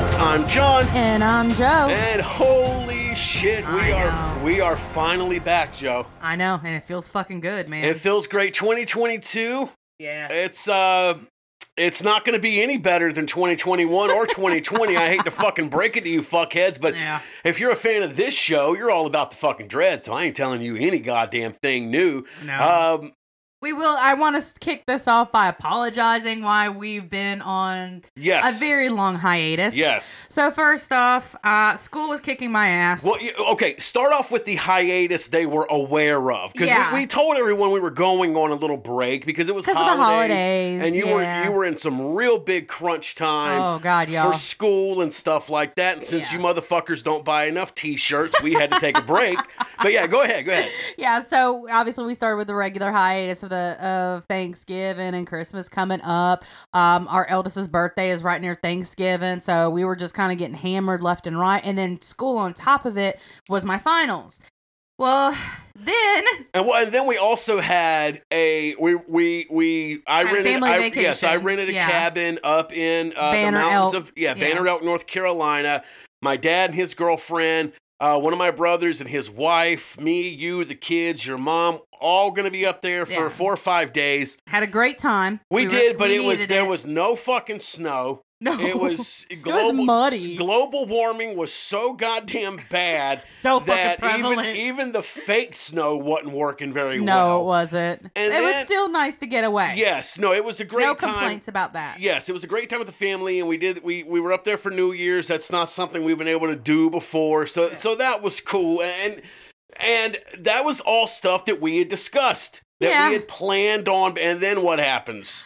Dreadheads? I'm John. And I'm Joe. And holy shit, we I are know. we are finally back, Joe. I know, and it feels fucking good, man. It feels great. 2022. yes. It's uh it's not going to be any better than 2021 or 2020. I hate to fucking break it to you fuckheads, but Yeah. if you're a fan of this show, you're all about the fucking dread, so I ain't telling you any goddamn thing new. No. Um we will. I want to kick this off by apologizing why we've been on yes. a very long hiatus. yes. So first off, uh, school was kicking my ass. Well, okay, start off with the hiatus they were aware of. Because Yeah. we, we told everyone we were going on a little break because it was 'Cause of the holidays, holidays, and you yeah. were you were in some real big crunch time oh God, y'all. for school and stuff like that. And since Yeah. you motherfuckers don't buy enough T-shirts, we had to take a break. But yeah, go ahead, go ahead. yeah. So obviously we started with the regular hiatus the of Thanksgiving and Christmas coming up. Um, our eldest's birthday is right near Thanksgiving, so we were just kind of getting hammered left and right. And then school on top of it was my finals. Well, then And, well, and then we also had a we we we I rented I, vacation. yes I rented a Yeah. cabin up in uh, the mountains Elk. of yeah Yeah. Banner Elk North Carolina. My dad and his girlfriend, uh, one of my brothers and his wife, me, you, the kids, your mom, all gonna be up there for Yeah. four or five days. had a great time. We, were- did, but we it was there it. was no fucking snow. no. It was global. it was muddy. Global warming was so goddamn bad so fucking that even prevalent. even the fake snow wasn't working very no, well. No, it wasn't. And it was still nice to get away. Yes, no, it was a great no time. No complaints about that. Yes, it was a great time with the family, and we did we we were up there for New Year's. That's not something we've been able to do before, so so that was cool, and and that was all stuff that we had discussed that Yeah. we had planned on. And then what happens?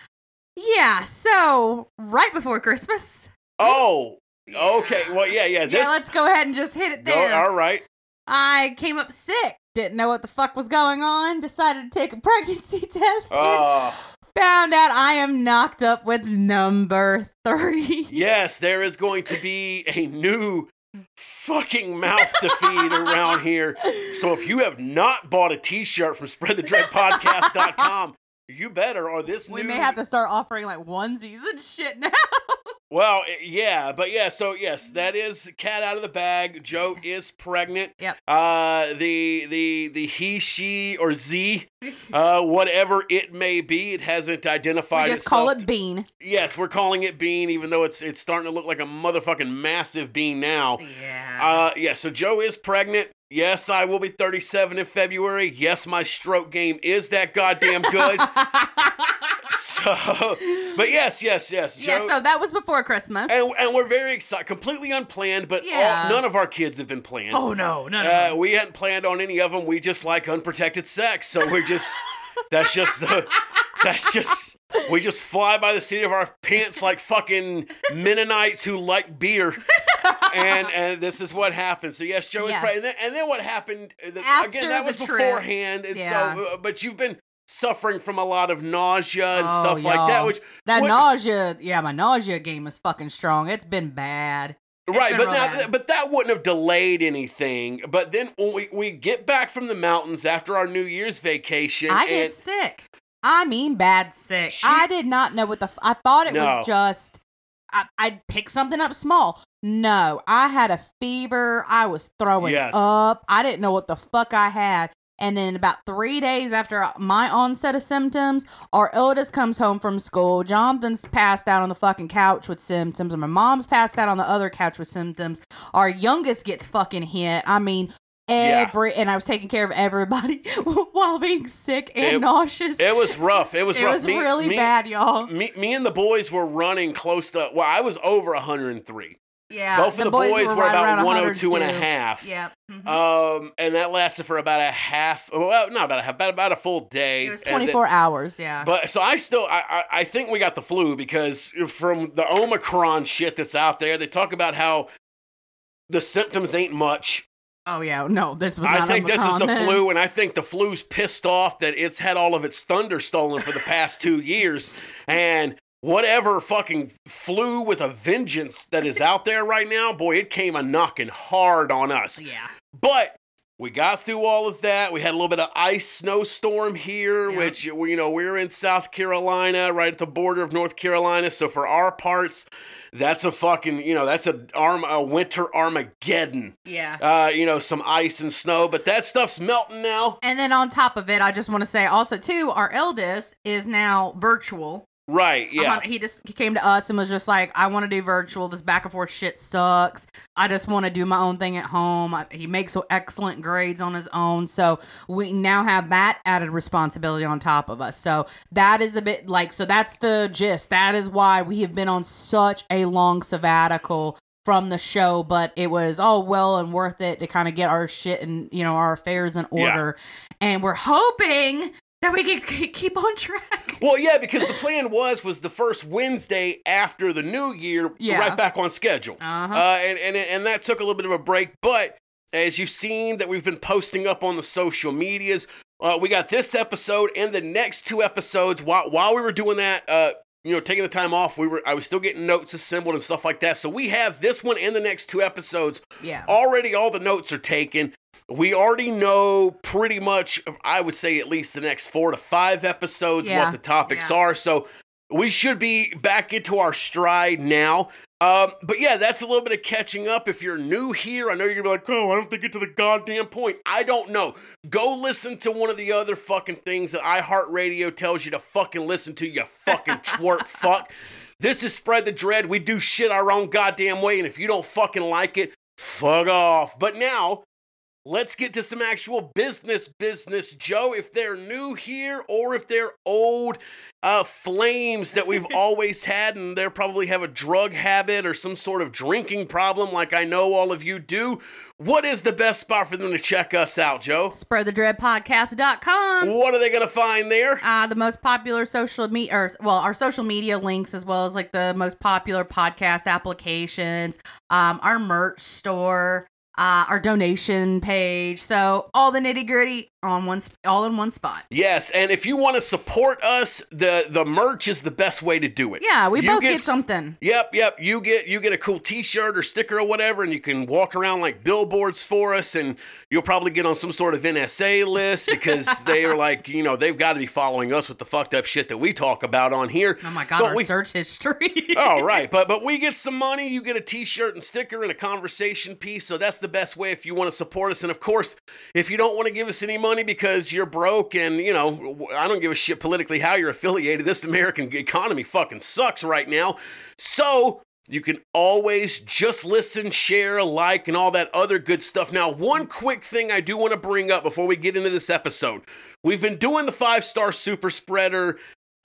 Yeah, so right before Christmas. Oh, okay, well, yeah, yeah. This yeah, let's go ahead and just hit it there. All right. I came up sick. Didn't know what the fuck was going on. Decided to take a pregnancy test. Uh, found out I am knocked up with number three. yes, there is going to be a new fucking mouth to feed around here. So if you have not bought a T-shirt from SpreadTheDreadPodcast.com, you better, or this We new may have to start offering like onesies and shit now. Well, yeah, but yeah, so yes, that is cat out of the bag. Joe is pregnant. Yep. Uh the the the he, she, or Z, uh, whatever it may be, it hasn't identified we just call it Bean. yes, we're calling it bean, even though it's it's starting to look like a motherfucking massive bean now. Yeah. Uh yeah, so Joe is pregnant. Yes, I will be 37 in February. Yes, my stroke game is that goddamn good. so, but yes, yes, yes. Joe, yeah, so that was before Christmas. and, and we're very excited, completely unplanned, but all- none of our kids have been planned. oh no, no, no. Uh, we hadn't planned on any of them. We just like unprotected sex, so we're just that's just the that's just we just fly by the seat of our pants like fucking Mennonites who like beer, and and this is what happened. So yes, Joe is Yeah. pregnant, and then, and then what happened? uh, After again, that was trip. beforehand, and Yeah. so uh, but you've been suffering from a lot of nausea and Oh, stuff like that, which that what- nausea, yeah, my nausea game is fucking strong. It's been bad. It's right been but now bad. but that wouldn't have delayed anything but then when we, we get back from the mountains after our new year's vacation I get sick. I mean, bad sick. She- I did not know what the. F- I thought it No. was just. I, I'd pick something up small. No, I had a fever. I was throwing Yes. up. I didn't know what the fuck I had. And then about three days after my onset of symptoms, our eldest comes home from school. Jonathan's passed out on the fucking couch with symptoms, and my mom's passed out on the other couch with symptoms. Our youngest gets fucking hit. I mean, Yeah. every and I was taking care of everybody while being sick and It- nauseous. it was rough it was It rough was Me- really me- bad, y'all. me, me and the boys were running close to well i was over 103 Yeah, both of the boys, were, right about around 102 and a half Yeah, mhm. um and that lasted for about a half well not about a half about, about a full day it was and then- 24 hours. Yeah, But so I still I, I I think we got the flu because from the Omicron shit that's out there, they talk about how the symptoms ain't much. oh yeah, no, this was. I think this is the then. flu, and I think the flu's pissed off that it's had all of its thunder stolen for the past two years, and whatever fucking flu with a vengeance that is out there right now, boy, it came a knocking hard on us. Yeah, But We got through all of that. We had a little bit of ice snowstorm here, Yeah. which we- you know we're in South Carolina, right at the border of North Carolina. So for our parts, that's a fucking you know that's a arm a winter Armageddon. Yeah. Uh, you know some ice and snow, but that stuff's melting now. And then on top of it, I just want to say also too, our eldest is now virtual. Right? Yeah. He just he came to us and was just like, I want to do virtual. This back and forth shit sucks. I just want to do my own thing at home. I, he makes so excellent grades on his own, so we now have that added responsibility on top of us. So that is the bit like so that's the gist. That is why we have been on such a long sabbatical from the show, but it was all well and worth it to kind of get our shit and you know our affairs in Yeah. order. And we're hoping that we can keep on track. Well, yeah, because the plan was was the first Wednesday after the New Year, Yeah. right back on schedule. Uh-huh. Uh, and, and and that took a little bit of a break, but as you've seen that we've been posting up on the social medias, uh, we got this episode and the next two episodes. While while we were doing that, uh, you know, taking the time off, we were I was still getting notes assembled and stuff like that. So we have this one and the next two episodes yeah. already. All the notes are taken. We already know pretty much. I would say at least the next four to five episodes Yeah. what the topics Yeah. are. So we should be back into our stride now. Um, but yeah, that's a little bit of catching up. If you're new here, I know you're gonna be like, oh, I don't think get to the goddamn point. I don't know. Go listen to one of the other fucking things that iHeartRadio tells you to fucking listen to, you fucking twerp fuck. This is Spread the Dread. We do shit our own goddamn way, and if you don't fucking like it, fuck off. But now, let's get to some actual business business joe. If they're new here or if they're old uh, flames that we've always had and they probably have a drug habit or some sort of drinking problem like i know all of you do what is the best spot for them to check us out joe? Spreadthedreadpodcast.com. what are they gonna find there? Uh, the most popular social media, or well, our social media links, as well as like the most popular podcast applications, um, our merch store, uh, our donation page. So all the nitty gritty on one, sp- all in one spot. yes and if you want to support us the the merch is the best way to do it Yeah, we You both get, s- something. Yep, yep. You get you get a cool T-shirt or sticker or whatever, and you can walk around like billboards for us, and you'll probably get on some sort of NSA list because they are like, you know, they've got to be following us with the fucked up shit that we talk about on here. Oh my god, But our we- search history. oh right, but but we get some money. You get a T-shirt and sticker and a conversation piece. So that's the best way if you want to support us. And of course, if you don't want to give us any money because you're broke and you know I don't give a shit politically how you're affiliated. This American economy fucking sucks right now. So. You can always just listen, share, like, and all that other good stuff. Now, one quick thing I do want to bring up before we get into this episode. We've been doing the five star super spreader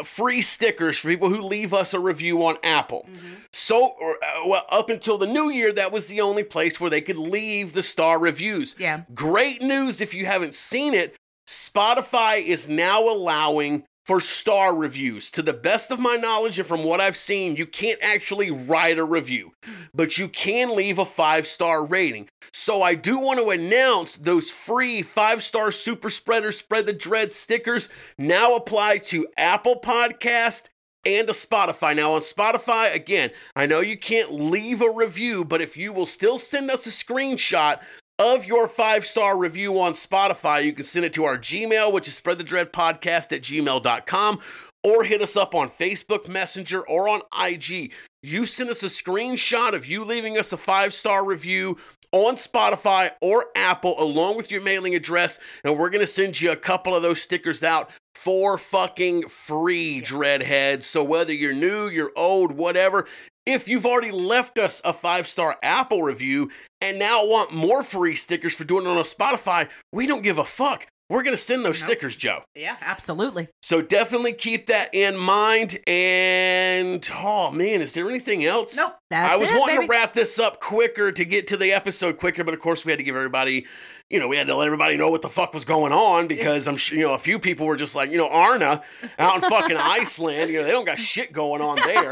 free stickers for people who leave us a review on Apple. So, or, uh, well, up until the new year, that was the only place where they could leave the star reviews. Yeah. Great news if you haven't seen it. Spotify is now allowing for star reviews. To the best of my knowledge and from what I've seen, you can't actually write a review, but you can leave a five star rating. So I do want to announce those free five star super spreader spread the dread stickers now apply to Apple Podcast and to Spotify. Now, on Spotify, again, I know you can't leave a review, but if you will still send us a screenshot of your five star review on Spotify, you can send it to our Gmail, which is spreadthedreadpodcast at gmail.com, or hit us up on Facebook Messenger or on IG. You send us a screenshot of you leaving us a five star review on Spotify or Apple along with your mailing address, and we're going to send you a couple of those stickers out for fucking free, Dreadheads. So whether you're new, you're old, whatever, if you've already left us a five star Apple review and now want more free stickers for doing it on a Spotify, we don't give a fuck. We're going to send those Nope. stickers, Joe. Yeah, absolutely. So definitely keep that in mind. And oh man, is there anything else? Nope. That's I was it, wanting baby. to wrap this up quicker to get to the episode quicker, but of course we had to give everybody, you know, we had to let everybody know what the fuck was going on because I'm sure, you know, a few people were just like, you know, Arna out in fucking Iceland, you know, they don't got shit going on there.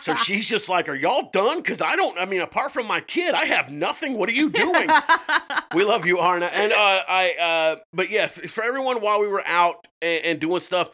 So she's just like, are y'all done? Because I don't, I mean, apart from my kid, I have nothing. What are you doing? we love you, Arna. And uh, I, uh, but yeah, for everyone while we were out and, and doing stuff,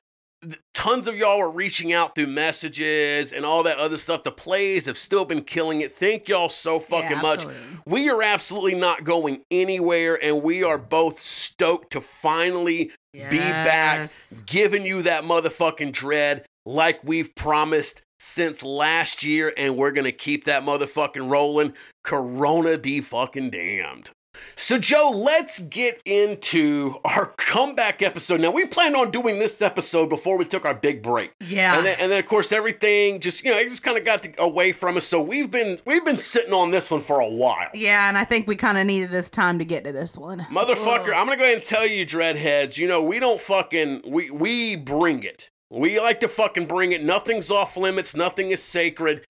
tons of y'all are reaching out through messages and all that other stuff. The plays have still been killing it. Thank y'all so fucking Yeah, much. We are absolutely not going anywhere, and we are both stoked to finally be back, giving you that motherfucking dread like we've promised since last year, and we're gonna keep that motherfucking rolling. Corona be fucking damned. So, Joe, let's get into our comeback episode. Now, we planned on doing this episode before we took our big break. Yeah. And then, and then, of course, everything just you know it just kind of got to, away from us. So we've been we've been sitting on this one for a while. yeah, and I think we kind of needed this time to get to this one. Motherfucker, I'm gonna go ahead and tell you, dreadheads. You know we don't fucking we we bring it. We like to fucking bring it. Nothing's off limits. Nothing is sacred.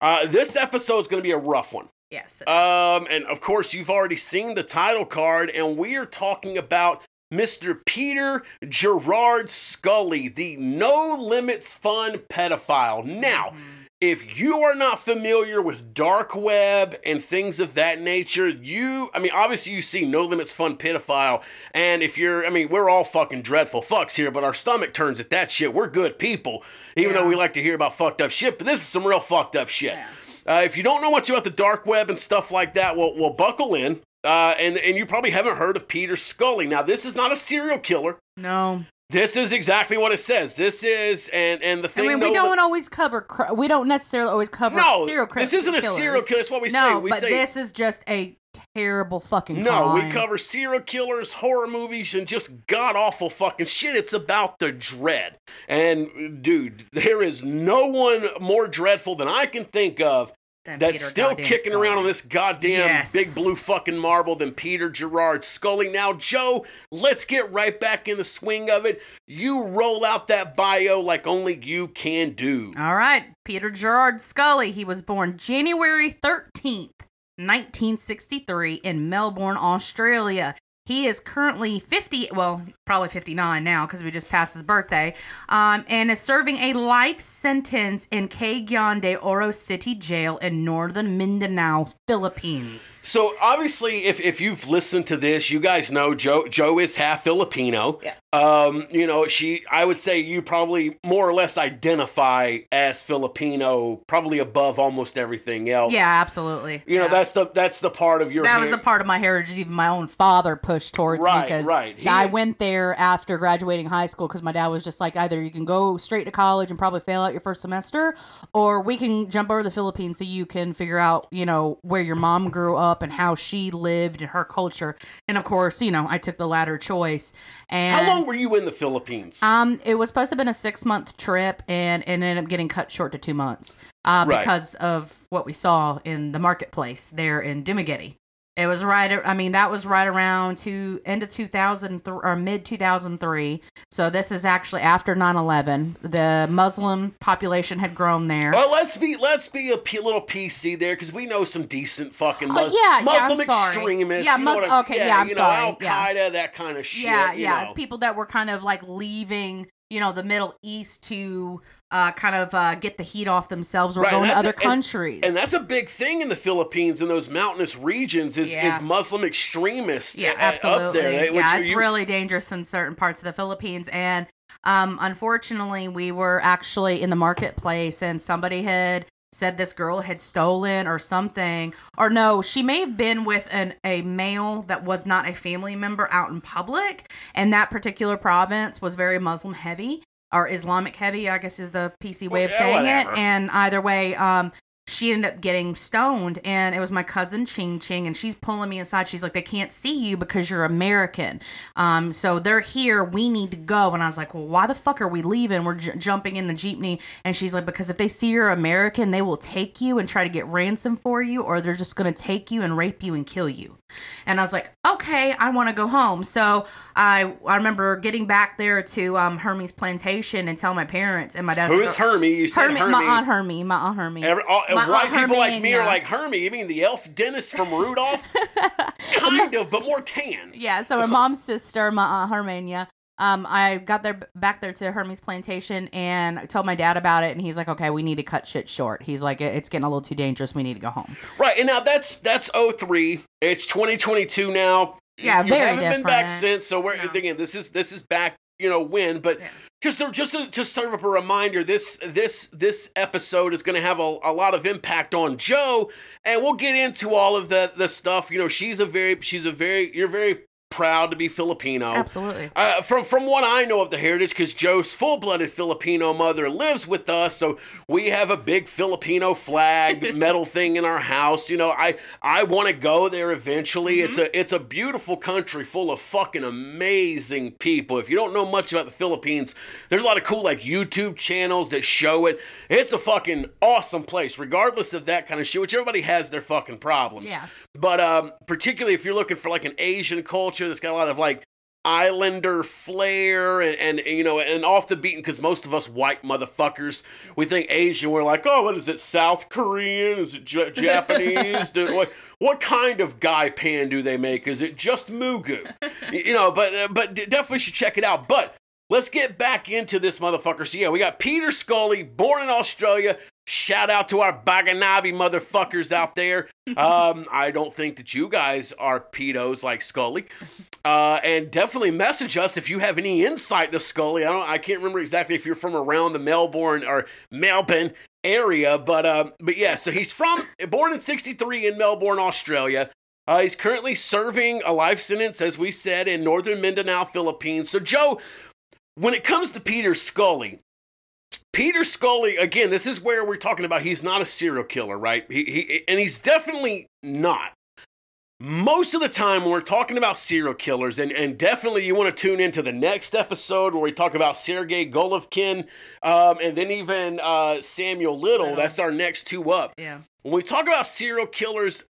Uh, this is gonna be a rough one. Yes. Um, and of course, you've already seen the title card, and we are talking about Mr. Peter Gerard Scully, the No Limits Fun pedophile. Now, if you are not familiar with dark web and things of that nature, you, I mean, obviously you see No Limits Fun pedophile, and if you're, I mean, we're all fucking dreadful fucks here, but our stomach turns at that shit. We're good people, even Yeah. though we like to hear about fucked up shit, but this is some real fucked up shit. Yeah. Uh, if you don't know much about the dark web and stuff like that, well, well buckle in. Uh, and and you probably haven't heard of Peter Scully. Now, this is not a serial killer. no. This is exactly what it says. This is and and the thing. I mean, we though, don't always cover. We don't necessarily always cover no, serial cri- this isn't a killers. serial killer. It's what we no, say. We but say this is just a terrible fucking. no. We cover serial killers, horror movies, and just god awful fucking shit. It's about the dread. And dude, there is no one more dreadful than I can think of Than that's Peter still kicking around on this goddamn Yes. big blue fucking marble than Peter Gerard Scully. Now, Joe, let's get right back in the swing of it. You roll out that bio like only you can do. All right, Peter Gerard Scully. He was born January 13th, 1963, in Melbourne, Australia. He is currently 50, well, probably 59 now because we just passed his birthday, um, and is serving a life sentence in Cagayan de Oro City Jail in northern Mindanao, Philippines. So obviously, if, if you've listened to this, you guys know Joe Joe is half Filipino. Yeah. Um, you know, she I would say you probably more or less identify as Filipino, probably above almost everything else. Yeah, absolutely. You know, that's the that's the part of your that was hair- a part of my heritage even my own father pushed towards Right, me because right. He- I went there after graduating high school because my dad was just like either you can go straight to college and probably fail out your first semester or we can jump over to the Philippines so you can figure out you know where your mom grew up and how she lived and her culture and of course you know I took the latter choice and How long were you in the Philippines? um, it was supposed to have been a six month trip, and it ended up getting cut short to two months uh, Right. because of what we saw in the marketplace there in Dumaguete. It was right. I mean, that was right around to end of 2003 or mid 2003. So this is actually after 9/11. The Muslim population had grown there. Well, let's be let's be a p- little PC there because we know some decent fucking Oh, Mus- yeah, yeah, Muslim I'm extremists. Yeah, you know okay, yeah, I'm you know, sorry, Al yeah. Qaeda, that kind of shit. yeah, yeah. know. People that were kind of like leaving, you know, the Middle East to uh, kind of uh, get the heat off themselves or Right, going to other a- countries. And that's a big thing in the Philippines in those mountainous regions is, Yeah. is Muslim extremists Yeah, absolutely. up there. They- which yeah, it's you- really dangerous in certain parts of the Philippines. And um, unfortunately, we were actually in the marketplace and somebody had said this girl had stolen or something. Or no, she may have been with an a male that was not a family member out in public. And that particular province was very Muslim heavy or Islamic heavy, I guess is the PC way Well, of yeah, saying whatever. it. And either way, um, she ended up getting stoned and it was my cousin ching ching and she's pulling me aside she's like they can't see you because you're american. Um so they're here. We need to go. And i was like well why the fuck are we leaving? We're j- jumping in the jeepney. And she's like because if they see you're american they will take you and try to get ransom for you or they're just going to take you and rape you and kill you and i was like okay i want to go home so i i remember getting back there to um Hermie's plantation and tell my parents and my dad's Who is Hermie? You said Hermie, Hermie. my aunt Hermie, my aunt Hermie. Every, all, My white people like me are like Hermie. You mean the elf dentist from Rudolph? kind of, but more tan. Yeah, so my mom's sister, my aunt Hermania, um, I got there back there to Hermie's Plantation and I told my dad about it, and he's like, "Okay, we need to cut shit short." He's like, "It's getting a little too dangerous. We need to go home." Right, and now that's that's 03. It's 2022 now. Yeah, you very haven't been back since. So we're No. again, this is this is back. You know when, but Yeah. just to, just to, to serve up a reminder, this this this episode is going to have a, a lot of impact on Joe, and we'll get into all of the the stuff. You know, she's a very she's a very you're very proud to be Filipino. Absolutely. Uh, from from what I know of the heritage, because Joe's full blooded Filipino mother lives with us, so we have a big Filipino flag metal thing in our house. You know, I I want to go there eventually. It's a it's a beautiful country full of fucking amazing people. If you don't know much about the Philippines, there's a lot of cool like YouTube channels that show it. It's a fucking awesome place, regardless of that kind of shit. Which everybody has their fucking problems. Yeah. But um, particularly if you're looking for like an Asian culture that's got a lot of like islander flair and, and you know and off the beaten because most of us white motherfuckers we think Asian we're like oh what is it South Korean? Is it J- Japanese? Do, what, what kind of guy pan do they make? Is it just mugu? You know but uh, but definitely should check it out. But let's get back into this motherfucker. So yeah we got Peter Scully born in Australia Shout out to our Baganabi motherfuckers out there. Um, I don't think that you guys are pedos like Scully. Uh, and definitely message us if you have any insight to Scully. I don't I can't remember exactly if you're from around the Melbourne or Melbourne area, but um, but yeah, so he's from born in 63 in Melbourne, Australia. Uh, he's currently serving a life sentence, as we said, in northern Mindanao, Philippines. So, Joe, when it comes to Peter Scully, Peter Scully, again, this is where we're talking about he's not a serial killer, right? He, he and he's definitely not. Most of the time, when we're talking about serial killers, and, and definitely you want to tune into the next episode where we talk about Sergei Golovkin um, and then even uh, Samuel Little. That's our next two up. Yeah. When we talk about serial killers,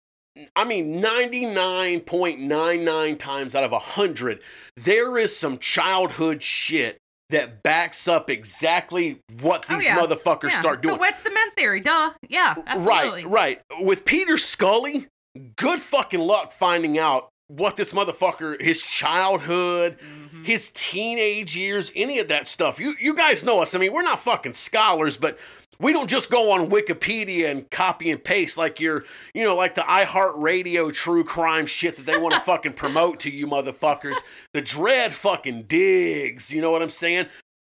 I mean, 99.99 times out of 100, there is some childhood shit that backs up exactly what Oh, these yeah. motherfuckers yeah. start doing. The wet cement theory, duh. Yeah, absolutely. Right, right. With Peter Scully, good fucking luck finding out what this motherfucker, his childhood, Mm-hmm. his teenage years, any of that stuff. You you guys know us. I mean, we're not fucking scholars, but we don't just go on Wikipedia and copy and paste like you're, you know, like the iHeartRadio true crime shit that they want to fucking promote to you motherfuckers. The dread fucking digs, you know what I'm saying?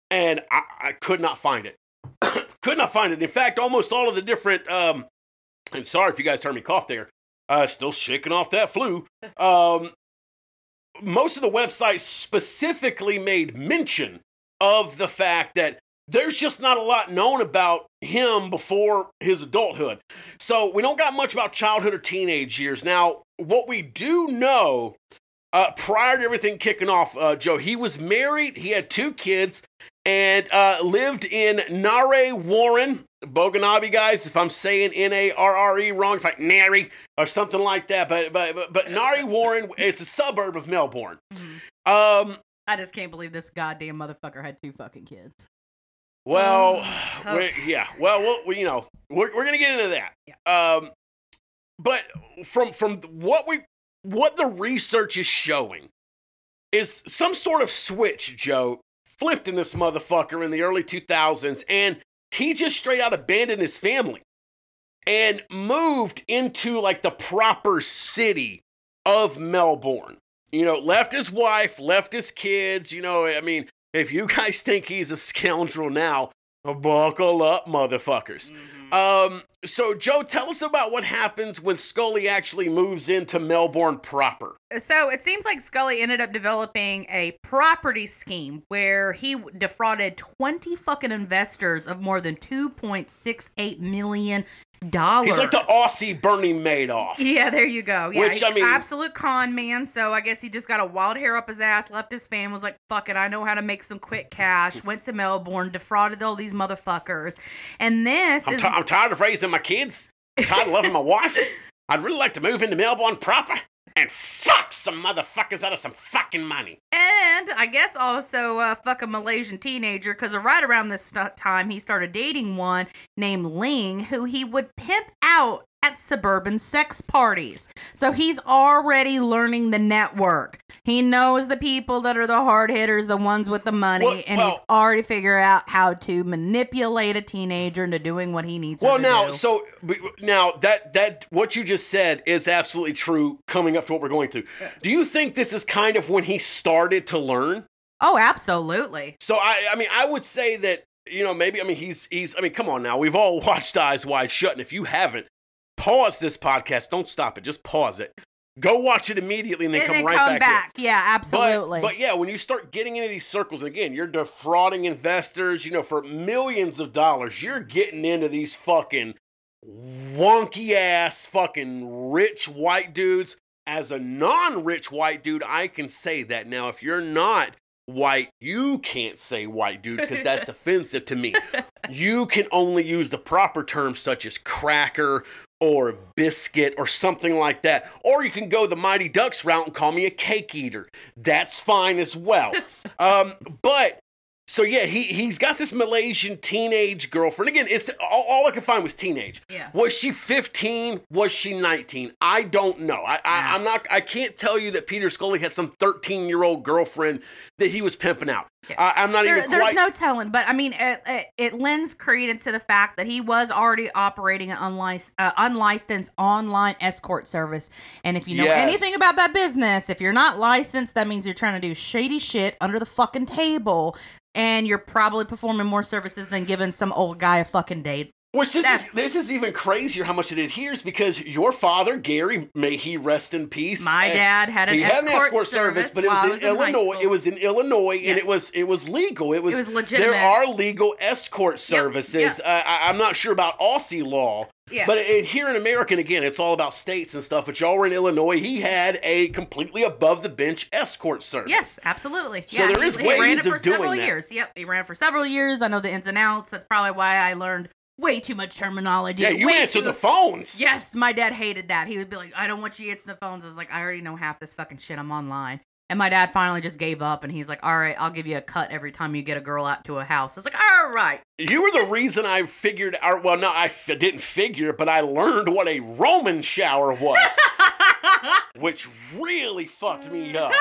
And I, I could not find it. could not find it. In fact, almost all of the different um and sorry if you guys heard me cough there. Uh still shaking off that flu. Um most of the websites specifically made mention of the fact that there's just not a lot known about him before his adulthood. So we don't got much about childhood or teenage years. Now, what we do know uh, prior to everything kicking off, uh, Joe, he was married, he had two kids, and uh, lived in Narre Warren, Boganabi guys. If I'm saying N A R R E wrong, it's like Nary or something like that. But but but, but Narre Warren, it's a suburb of Melbourne. Mhm. Um, I just can't believe this goddamn motherfucker had two fucking kids. Well, Oh. we yeah. Well, we'll we, you know, we're, we're gonna get into that. Um, but from from what we what the research is showing is some sort of switch, Joe, flipped in this motherfucker in the early 2000s, and he just straight out abandoned his family and moved into like the proper city of Melbourne. You know, left his wife, left his kids. You know, I mean, if you guys think he's a scoundrel now, buckle up, motherfuckers. Mm-hmm. Um, so Joe, tell us about what happens when Scully actually moves into Melbourne proper. So it seems like Scully ended up developing a property scheme where he defrauded 20 fucking investors of more than 2.68 million dollars. He's like the Aussie Bernie Madoff. Yeah, there you go. Yeah, Which, I mean- absolute con man. So I guess he just got a wild hair up his ass, left his fam, was like, "Fuck it, I know how to make some quick cash." Went to Melbourne, defrauded all these motherfuckers, and this I'm, is ti- I'm tired of raising my kids. I'm tired of loving my wife. I'd really like to move into Melbourne proper and fuck some motherfuckers out of some fucking money. And I guess also uh, fuck a Malaysian teenager because right around this time he started dating one named Ling who he would pimp out at suburban sex parties. So he's already learning the network. He knows the people that are the hard hitters, the ones with the money, Well- and he's already figured out how to manipulate a teenager into doing what he needs Well, to now, do. so now that that what you just said is absolutely true. Coming up to what we're going to, do you think this is kind of when he started to learn? Oh, absolutely. So I, I mean, I would say that you know maybe I mean he's he's I mean come on now we've all watched Eyes Wide Shut and if you haven't, pause this podcast. Don't stop it. Just pause it. Go watch it immediately and then And come then right come back. back. Yeah, absolutely. but yeah, when you start getting into these circles, and again, you're defrauding investors, you know, for millions of dollars, you're getting into these fucking wonky ass fucking rich white dudes. As a non rich white dude, I can say that. Now, if you're not white, you can't say white dude because that's offensive to me. You can only use the proper terms such as cracker or biscuit or something like that. Or you can go the Mighty Ducks route and call me a cake eater. That's fine as well. um, but so yeah, he he's got this Malaysian teenage girlfriend. Again, it's all, all I could find was teenage. Yeah. Was she 15? Was she 19? I don't know. I. I I'm not. I can't tell you that Peter Scully had some 13 year old girlfriend that he was pimping out. Yeah. I, I'm not There- even there's quite. no telling, but I mean, it, it, it lends credence to the fact that he was already operating an unlicensed, uh, unlicensed online escort service. And if you know Yes. anything about that business, if you're not licensed, that means you're trying to do shady shit under the fucking table. And you're probably performing more services than giving some old guy a fucking date. Which this That's- is this is even crazier how much it adheres because your father Gary, may he rest in peace. My dad had an, he escort, had an escort service, but it I was in in Illinois. It was in Illinois, and it was it was legal. It was, was legitimate. There are legal escort services. Uh, I, I'm not sure about Aussie law, yeah. but it, here in America, and again, it's all about states and stuff. But y'all were in Illinois. He had a completely above the bench escort service. Yes, absolutely. So yeah, there he, is he ran it for several that. years. Yep, he ran it for several years. I know the ins and outs. That's probably why I learned way too much terminology. Yeah, you answer too- the phones. Yes, my dad hated that. He would be like, "I don't want you answering the phones." I was like, "I already know half this fucking shit. I'm online." And my dad finally just gave up, and he's like, "All right, I'll give you a cut every time you get a girl out to a house." It's like, "All right." You were the reason I figured out. Well, no, I f- didn't figure, but I learned what a Roman shower was, which really fucked me up.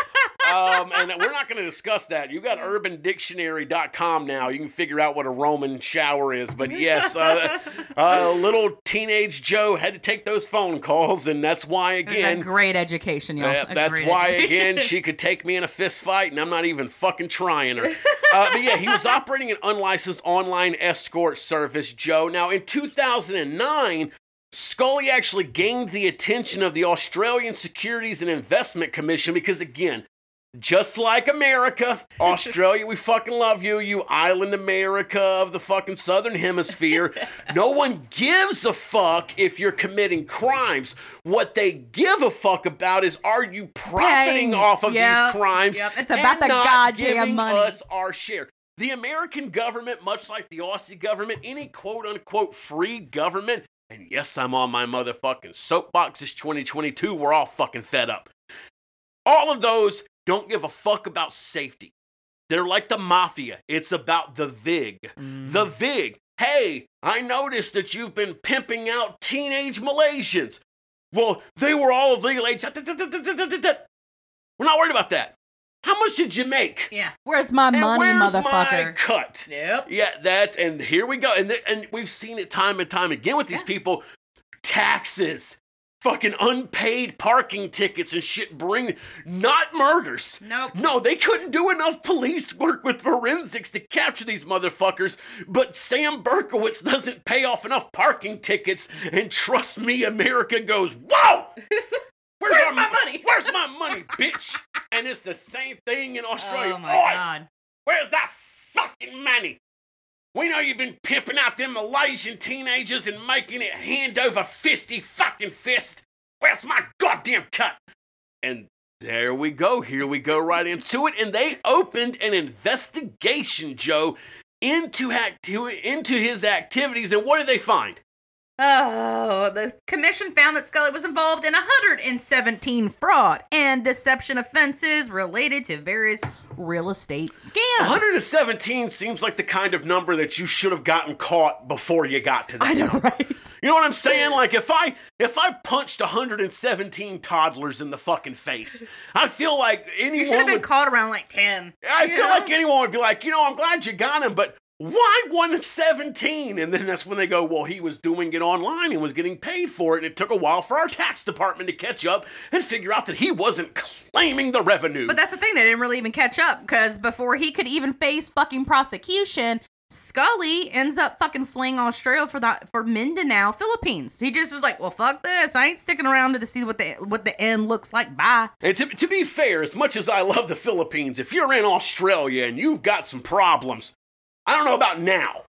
Um, and we're not going to discuss that. You've got UrbanDictionary.com now. You can figure out what a Roman shower is. But yes, uh, uh, little teenage Joe had to take those phone calls, and that's why again. great education, y'all. Uh, that's why education. again she could take me in a fist fight, and I'm not even fucking trying her. Uh, but yeah, he was operating an unlicensed online escort service, Joe. Now in 2009, Scully actually gained the attention of the Australian Securities and Investment Commission because again. Just like America, Australia, we fucking love you, you island America of the fucking southern hemisphere. No one gives a fuck if you're committing crimes. What they give a fuck about is are you profiting Paying. off of Yep, these crimes? yep. It's about and the not goddamn giving money. us our share. The American government, much like the Aussie government, any quote unquote free government, and yes, I'm on my motherfucking soapbox. It's 2022. We're all fucking fed up. All of those don't give a fuck about safety. They're like the mafia. It's about the VIG. Mm. The VIG. Hey, I noticed that you've been pimping out teenage Malaysians. Well, they were all of legal age. We're not worried about that. How much did you make? yeah. Where's my And money, where's my motherfucker? cut? Yep. Yeah, that's and here we go. And th- and we've seen it time and time again with these Yeah. people. Taxes, fucking unpaid parking tickets and shit. Bring not murders. Nope. No, they couldn't do enough police work with forensics to capture these motherfuckers. But Sam Berkowitz doesn't pay off enough parking tickets, and trust me, America goes, whoa. Where's, Where's my money? Where's my money, bitch? And it's the same thing in oh Australia. Oh my Oi! god. Where's that fucking money? We know you've been pimping out them Malaysian teenagers and making it hand over fisty fucking fist. Where's my goddamn cut? And there we go. Here we go right into it. And they opened an investigation, Joe, into acti- into his activities. And what did they find? Oh, the commission found that Scully was involved in 117 fraud and deception offenses related to various real estate scams. 117 seems like the kind of number that you should have gotten caught before you got to that. I know, right? You know what I'm saying? Like if I if I punched 117 toddlers in the fucking face, I feel like anyone You should have been would, caught around like 10. I feel know? like anyone would be like, you know, I'm glad you got him, but Why 117? And then that's when they go, well, he was doing it online and was getting paid for it. And it took a while for our tax department to catch up and figure out that he wasn't claiming the revenue. But that's the thing, they didn't really even catch up because before he could even face fucking prosecution, Scully ends up fucking fleeing Australia for the for Mindanao, Philippines. He just was like, "Well, fuck this! I ain't sticking around to see what the what the end looks like." Bye. And to, to be fair, as much as I love the Philippines, if you're in Australia and you've got some problems, I don't know about now.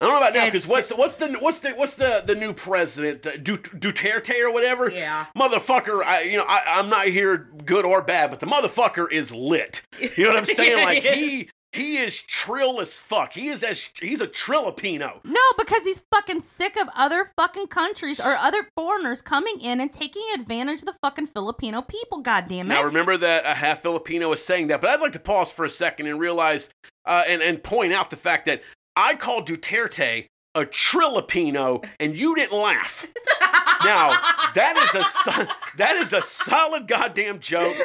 I don't know about now because what's what's the what's the what's the the new president Duterte or whatever? Yeah, motherfucker. I you know I, I'm not here good or bad, but the motherfucker is lit. You know what I'm saying? Like he he is trill as fuck. He is as he's a trillipino. No, because he's fucking sick of other fucking countries or other foreigners coming in and taking advantage of the fucking Filipino people. God damn it! Now remember that a half Filipino is saying that, but I'd like to pause for a second and realize uh, and and point out the fact that I called Duterte a trillipino and you didn't laugh. now that is a that is a solid goddamn joke.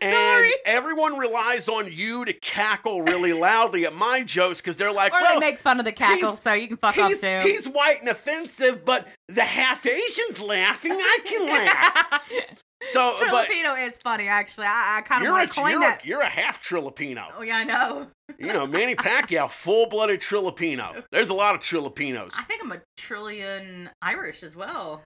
And everyone relies on you to cackle really loudly at my jokes because they're like, or well, they make fun of the cackle, so you can fuck off too. He's white and offensive, but the half Asian's laughing. I can laugh. So, Trilipino is funny, actually. I, I kind of want to coin you're that. A, you're a half Trilipino. Oh yeah, I know. you know, Manny Pacquiao, full-blooded Trilipino. There's a lot of Trilipinos. I think I'm a trillion Irish as well.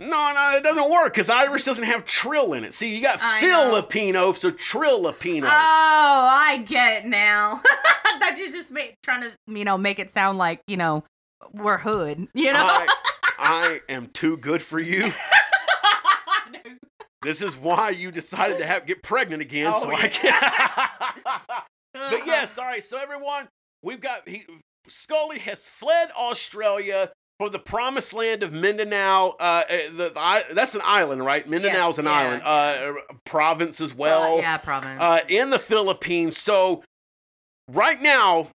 No, no, it doesn't work because Irish doesn't have trill in it. See, you got I Filipino, know. so Trilipino. Oh, I get it now. I thought you just made, trying to, you know, make it sound like, you know, we're hood. You know, I, I am too good for you. This is why you decided to have get pregnant again, oh, so yeah. I can. but yes, all right. So everyone, we've got he, Scully has fled Australia for the promised land of Mindanao. Uh, eh, the, the, that's an island, right? Mindanao's yes, an yeah, island, yeah. Uh, province as well. Uh, yeah, province. Uh, in the Philippines. So right now,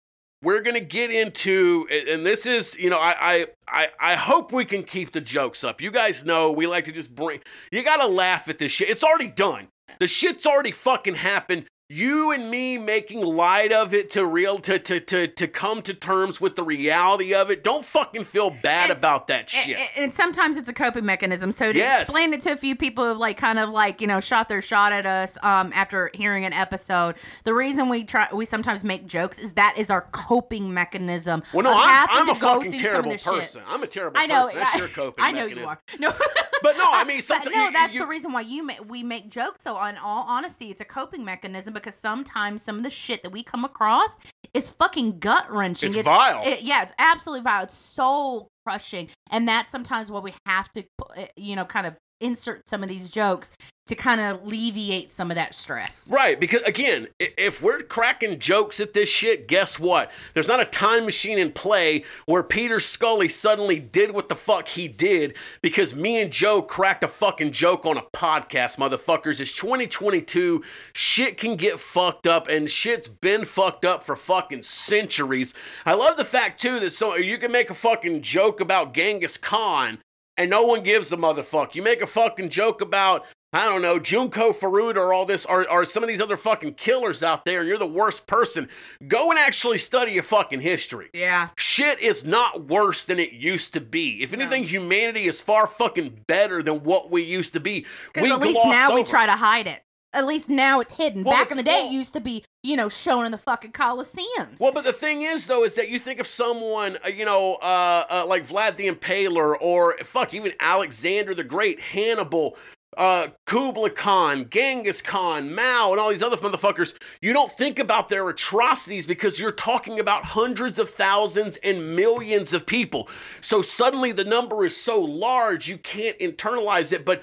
we're gonna get into and this is you know I, I i hope we can keep the jokes up you guys know we like to just bring you gotta laugh at this shit it's already done the shit's already fucking happened you and me making light of it to real to to to to come to terms with the reality of it. Don't fucking feel bad it's, about that shit. And, and, sometimes it's a coping mechanism. So to yes. explain it to a few people who like kind of like you know shot their shot at us um, after hearing an episode, the reason we try we sometimes make jokes is that is our coping mechanism. Well, no, I'm, I'm a fucking terrible person. Shit. I'm a terrible I know, person. That's I, your coping. I know mechanism. you are. No, but no, I mean sometimes no, that's you, the reason why you ma- we make jokes. So, in all honesty, it's a coping mechanism because sometimes some of the shit that we come across is fucking gut wrenching. It's, it's, vile. It, yeah, it's absolutely vile. It's soul crushing, and that's sometimes what we have to, eh, you know, kind of insert some of these jokes to kind of alleviate some of that stress. Right, because again, if we're cracking jokes at this shit, guess what? There's not a time machine in play where Peter Scully suddenly did what the fuck he did because me and Joe cracked a fucking joke on a podcast, motherfuckers. It's 2022. Shit can get fucked up and shit's been fucked up for fucking centuries. I love the fact too that so you can make a fucking joke about Genghis Khan and no one gives a motherfucker. You make a fucking joke about I don't know, Junko Furuta or all this, or, or some of these other fucking killers out there, and you're the worst person. Go and actually study your fucking history. Yeah. Shit is not worse than it used to be. If anything, no. humanity is far fucking better than what we used to be. We at least now over. we try to hide it at least now it's hidden. Well, Back in the day, well, it used to be, you know, shown in the fucking coliseums. Well, but the thing is, though, is that you think of someone, uh, you know, uh, uh, like Vlad the Impaler, or fuck, even Alexander the Great, Hannibal, uh, Kublai Khan, Genghis Khan, Mao, and all these other motherfuckers, you don't think about their atrocities because you're talking about hundreds of thousands and millions of people. So suddenly the number is so large, you can't internalize it. But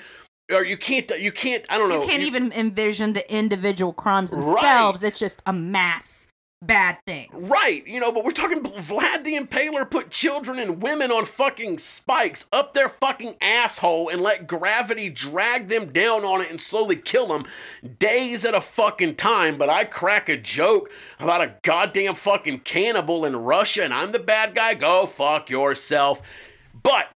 or you can't you can't I don't know. You can't you, even envision the individual crimes themselves. Right. It's just a mass bad thing. Right. You know, but we're talking Vlad the Impaler put children and women on fucking spikes up their fucking asshole and let gravity drag them down on it and slowly kill them days at a fucking time. But I crack a joke about a goddamn fucking cannibal in Russia and I'm the bad guy. Go fuck yourself. But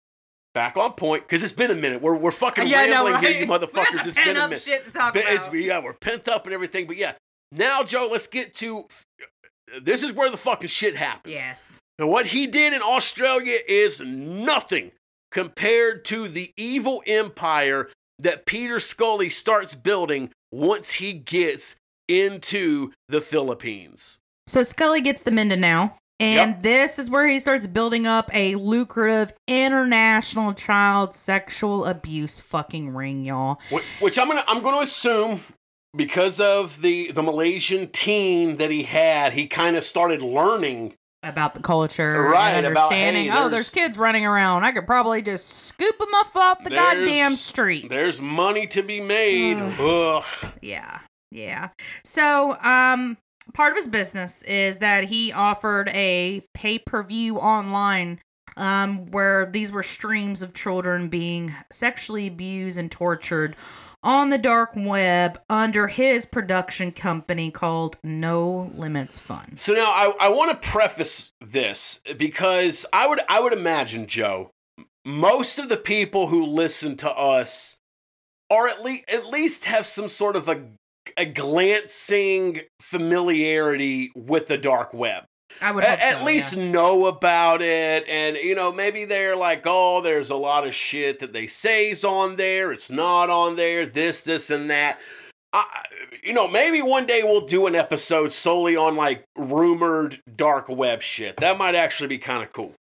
back on point because it's been a minute. We're we're fucking yeah, rambling no, right? here, you motherfuckers. It's been a minute. Shit to talk about. yeah, we're pent up and everything. But yeah, now Joe, let's get to this is where the fucking shit happens. Yes. And what he did in Australia is nothing compared to the evil empire that Peter Scully starts building once he gets into the Philippines. So Scully gets the Mindanao, and Yep. this is where he starts building up a lucrative international child sexual abuse fucking ring, y'all. Wh- Which I'm gonna I'm gonna assume because of the the Malaysian teen that he had, he kind of started learning. About the culture, Right, and about, understanding. hey, oh, there's- kids running around. I could probably just scoop them off off the goddamn street. There's money to be made. Ugh. Yeah, yeah. So, um, part of his business is that he offered a pay per view online, um, where these were streams of children being sexually abused and tortured on the dark web under his production company called No Limits Fun. So now I, I want to preface this because I would I would imagine Joe, most of the people who listen to us are at least at least have some sort of a a glancing familiarity with the dark web. I would at so, least yeah. know about it and you know maybe they're like oh there's a lot of shit that they say's on there it's not on there this this and that I, you know maybe one day we'll do an episode solely on like rumored dark web shit that might actually be kind of cool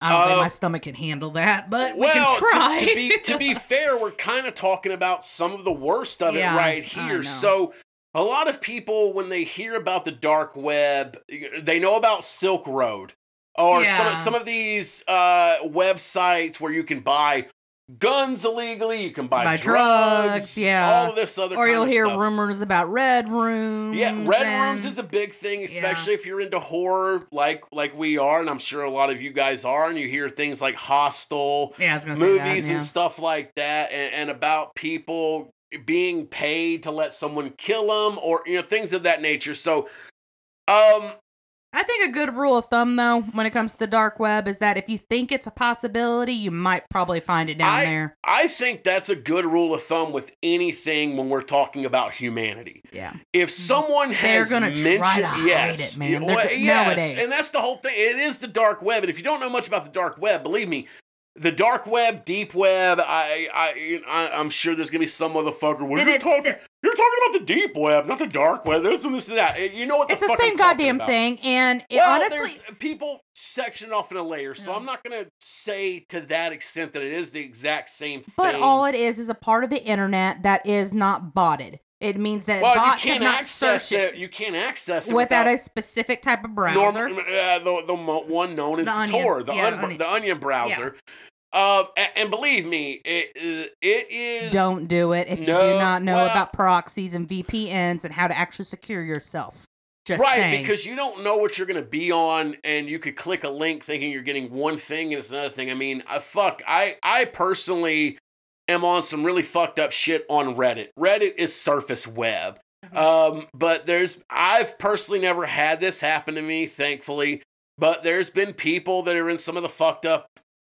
I don't think uh, my stomach can handle that, but we can try. To, be to be fair we're kind of talking about some of the worst of Yeah, it right here so a lot of people when they hear about the dark web they know about silk road or some, Yeah. of some of these uh, websites where you can buy guns illegally you can buy, Buy drugs, drugs, yeah. all of this other or you'll hear stuff. rumors about red rooms. yeah red and- rooms is a big thing especially if you're into horror like like we are and i'm sure a lot of you guys are and you hear things like hostel yeah, I was gonna say movies that, yeah. and stuff like that and, and about people being paid to let someone kill them or you know things of that nature so um I think a good rule of thumb, though, when it comes to the dark web, is that if you think it's a possibility, you might probably find it down I- there. i think that's a good rule of thumb with anything when we're talking about humanity Yeah. if someone Mm-hmm. They're has gonna try mentioned to hide yes it, man. well, go- yes, nowadays. and that's the whole thing it is the dark web and if you don't know much about the dark web believe me the dark web, deep web. I, I, I I'm sure there's gonna be some motherfucker. What are you talking? You're talking about the deep web, not the dark web. This and this and that. You know what? The It's the same I'm goddamn thing, and it, Well, honestly, there's people section off in a layer, so Yeah. I'm not gonna say to that extent that it is the exact same thing. but all it is is a part of the internet that is not botted. It means that well, you bots have can't access searched it. You can't access it without, without a specific type of norm- browser. uh, the the one known as The the Onion. Tor, the, Yeah, un- Onion. the Onion browser. Um, a- and, believe me, it uh, it is Don't do it if you No, do not know well- about proxies and VPNs and how to actually secure yourself. Just right saying. because you don't know what you're going to be on and you could click a link thinking you're getting one thing and it's another thing i mean uh, fuck i i personally am on some really fucked up shit on reddit reddit is surface web Mm-hmm. um but there's i've personally never had this happen to me thankfully but there's been people that are in some of the fucked up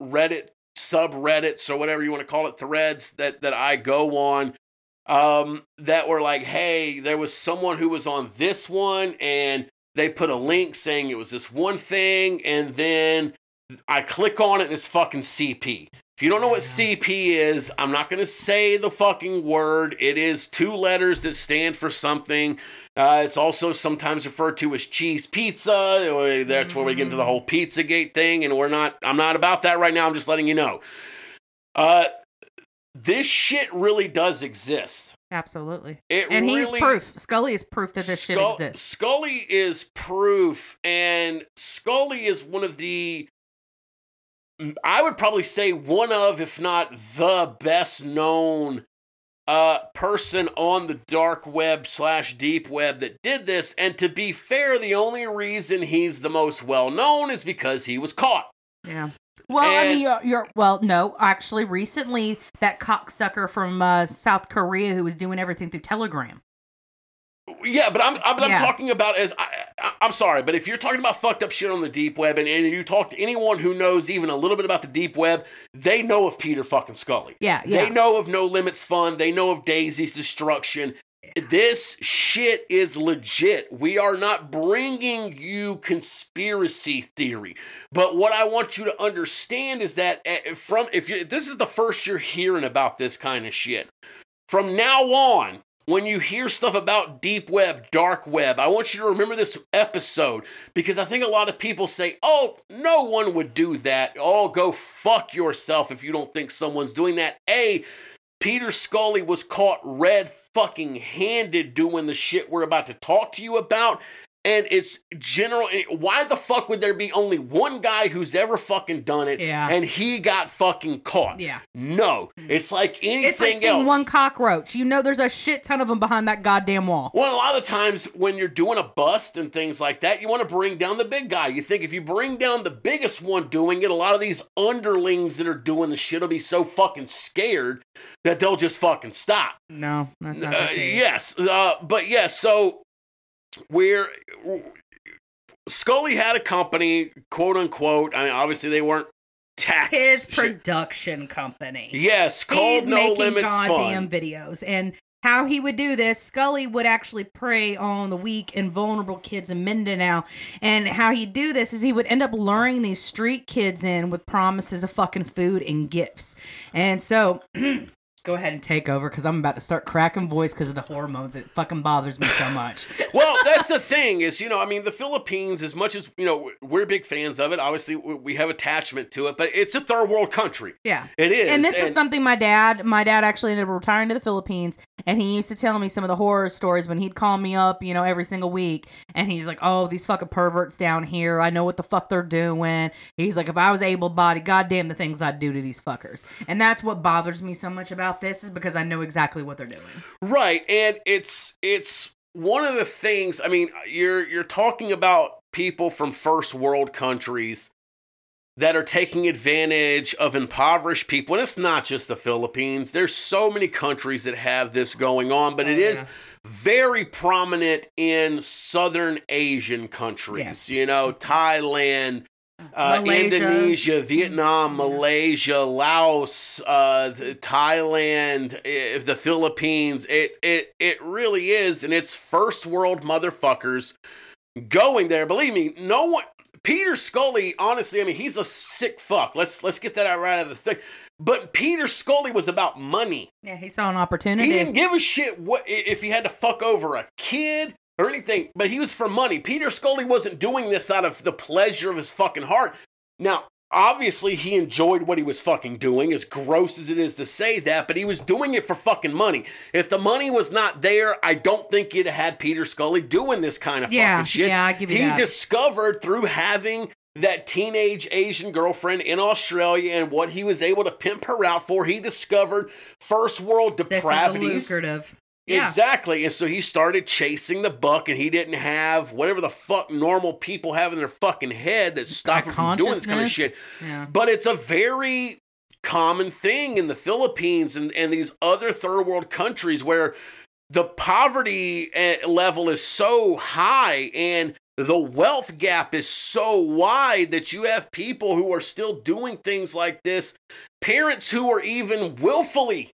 reddit subreddits or whatever you want to call it threads that that i go on um, that were like, hey, there was someone who was on this one, and they put a link saying it was this one thing, and then I click on it and it's fucking CP. If you don't know what CP is, I'm not going to say the fucking word. It is two letters that stand for something. Uh, it's also sometimes referred to as cheese pizza. That's where we get into the whole Pizzagate thing, and we're not. I'm not about that right now. I'm just letting you know. Uh, this shit really does exist. Absolutely. It And he's really, proof. Scully is proof that this shit exists. Scully is proof, and Scully is one of the, I would probably say one of, if not the best known uh, person on the dark web slash deep web that did this. And to be fair, the only reason he's the most well known is because he was caught. Yeah. Well, I mean, you're, you're well. No, actually, recently that cocksucker from uh, South Korea who was doing everything through Telegram. Yeah, but I'm I'm, I'm talking about as I, I'm sorry, but if you're talking about fucked up shit on the deep web, and, and you talk to anyone who knows even a little bit about the deep web, they know of Peter fucking Scully. Yeah, yeah. They know of No Limits Fun. They know of Daisy's destruction. This shit is legit. We are not bringing you conspiracy theory. But what I want you to understand is that eh, from if you this is the first you're hearing about this kind of shit. From now on, when you hear stuff about deep web, dark web, I want you to remember this episode because I think a lot of people say, oh, no one would do that. Oh, go fuck yourself if you don't think someone's doing that. A, Peter Scully was caught red fucking handed doing the shit we're about to talk to you about and it's general. Why the fuck would there be only one guy who's ever fucking done it? Yeah. And he got fucking caught. Yeah. No, it's like anything It's like seeing else. one cockroach. You know, there's a shit ton of them behind that goddamn wall. well, a lot of times when you're doing a bust and things like that, you want to bring down the big guy. You think if you bring down the biggest one doing it, a lot of these underlings that are doing the shit will be so fucking scared that they'll just fucking stop. No, that's not Uh, yes, uh, but yes. So we're Scully had a company, quote unquote. I mean, obviously they weren't tax. His shit. production company. Yes, called He's No making Limits goddamn videos. And how he would do this, Scully would actually prey on the weak and vulnerable kids in Mindanao. And how he'd do this is he would end up luring these street kids in with promises of fucking food and gifts. And so. Go ahead and take over because I'm about to start cracking voice because of the hormones. It fucking bothers me so much. well, that's the thing is, you know, I mean, the Philippines, as much as you know, we're big fans of it. Obviously, we we have attachment to it, but it's a third world country. Yeah. It is, And this is something my dad, my dad actually ended up retiring to the Philippines, and he used to tell me some of the horror stories when he'd call me up, you know, every single week, and he's like, "Oh, these fucking perverts down here, I know what the fuck they're doing." He's like, "If I was able-bodied, goddamn the things I'd do to these fuckers," and that's what bothers me so much about this is because I know exactly what they're doing. Right, and it's it's one of the things. I mean, you're you're talking about people from first world countries that are taking advantage of impoverished people, and it's not just the Philippines. There's so many countries that have this going on, but it Oh, is very prominent in southern Asian countries. Yes. You know, Thailand. Uh, Indonesia, Vietnam, Malaysia, Laos, uh, Thailand, eh, the Philippines. It it it really is, and it's first world motherfuckers going there. Believe me, no one. Peter Scully, honestly, I mean, he's a sick fuck. Let's let's get that out right out of the thing. But Peter Scully was about money. Yeah, he saw an opportunity. He didn't give a shit what if he had to fuck over a kid or anything, but he was for money. Peter Scully wasn't doing this out of the pleasure of his fucking heart. Now, obviously, he enjoyed what he was fucking doing, as gross as it is to say that, but he was doing it for fucking money. If the money was not there, I don't think you'd have had Peter Scully doing this kind of Yeah, fucking shit. yeah, I give you he that. discovered through having that teenage Asian girlfriend in Australia and what he was able to pimp her out for. He discovered first world this is depravities. lucrative. Yeah. Exactly. And so he started chasing the buck, and he didn't have whatever the fuck normal people have in their fucking head that stop That him from doing this kind of shit. Yeah. But it's a very common thing in the Philippines and, and these other third world countries where the poverty eh, level is so high and the wealth gap is so wide that you have people who are still doing things like this, parents who are even willfully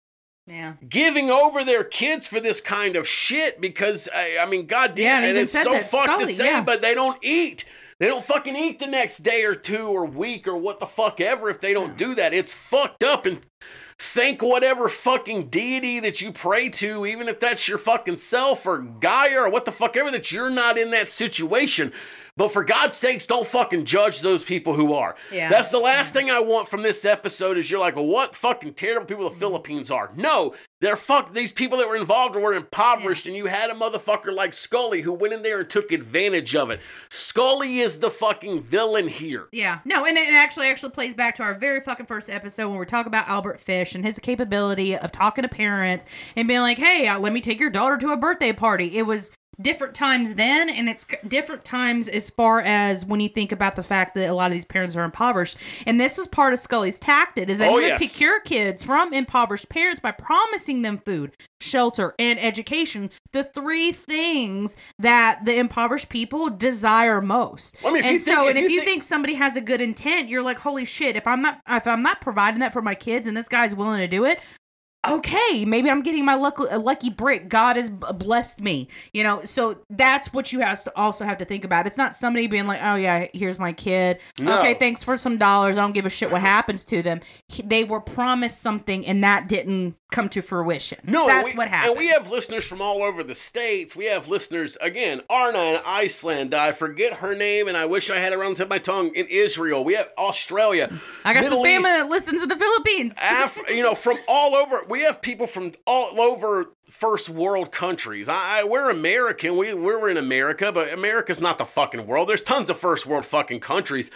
Yeah. giving over their kids for this kind of shit because I, I mean, goddamn, Yeah, and and it's so fucked to say, yeah. but they don't eat. They don't fucking eat the next day or two or week or what the fuck ever if they don't do that. It's fucked up and thank whatever fucking deity that you pray to, even if that's your fucking self or Gaia or what the fuck ever, that you're not in that situation. But for God's sakes, don't fucking judge those people who are. Yeah. That's the last thing I want from this episode is you're like, well, what fucking terrible people the Philippines are. No, they're fuck these people that were involved were impoverished, and you had a motherfucker like Scully who went in there and took advantage of it. Scully is the fucking villain here. Yeah, no, and it actually actually plays back to our very fucking first episode when we talk about Albert Fish and his capability of talking to parents and being like, "Hey, uh, let me take your daughter to a birthday party." It was different times then, and it's different times as far as when you think about the fact that a lot of these parents are impoverished. And this was part of Scully's tactic: is that Oh, he would yes. procure kids from impoverished parents by promising them food, shelter, and education. The three things that the impoverished people desire most. I mean, if and so, think- if and if you you think- think somebody has a good intent, you're like, holy shit! If I'm not, if I'm not providing that for my kids, and this guy's willing to do it, okay, maybe I'm getting my lucky, lucky brick. God has blessed me, you know. So that's what you have to also have to think about. It's not somebody being like, oh yeah, here's my kid. No. Okay, thanks for some dollars. I don't give a shit what happens to them. He- They were promised something and that didn't come to fruition. No, that's we, what happened. And we have listeners from all over the states. We have listeners again, Arna in Iceland. I forget her name, and I wish I had it around the tip of my tongue. In Israel, we have Australia. I got Middle some family East, that listens to the Philippines. Af- you know, from all over. We have people from all over first world countries. I, we're American. We we're in America, but America's not the fucking world. There's tons of first world fucking countries.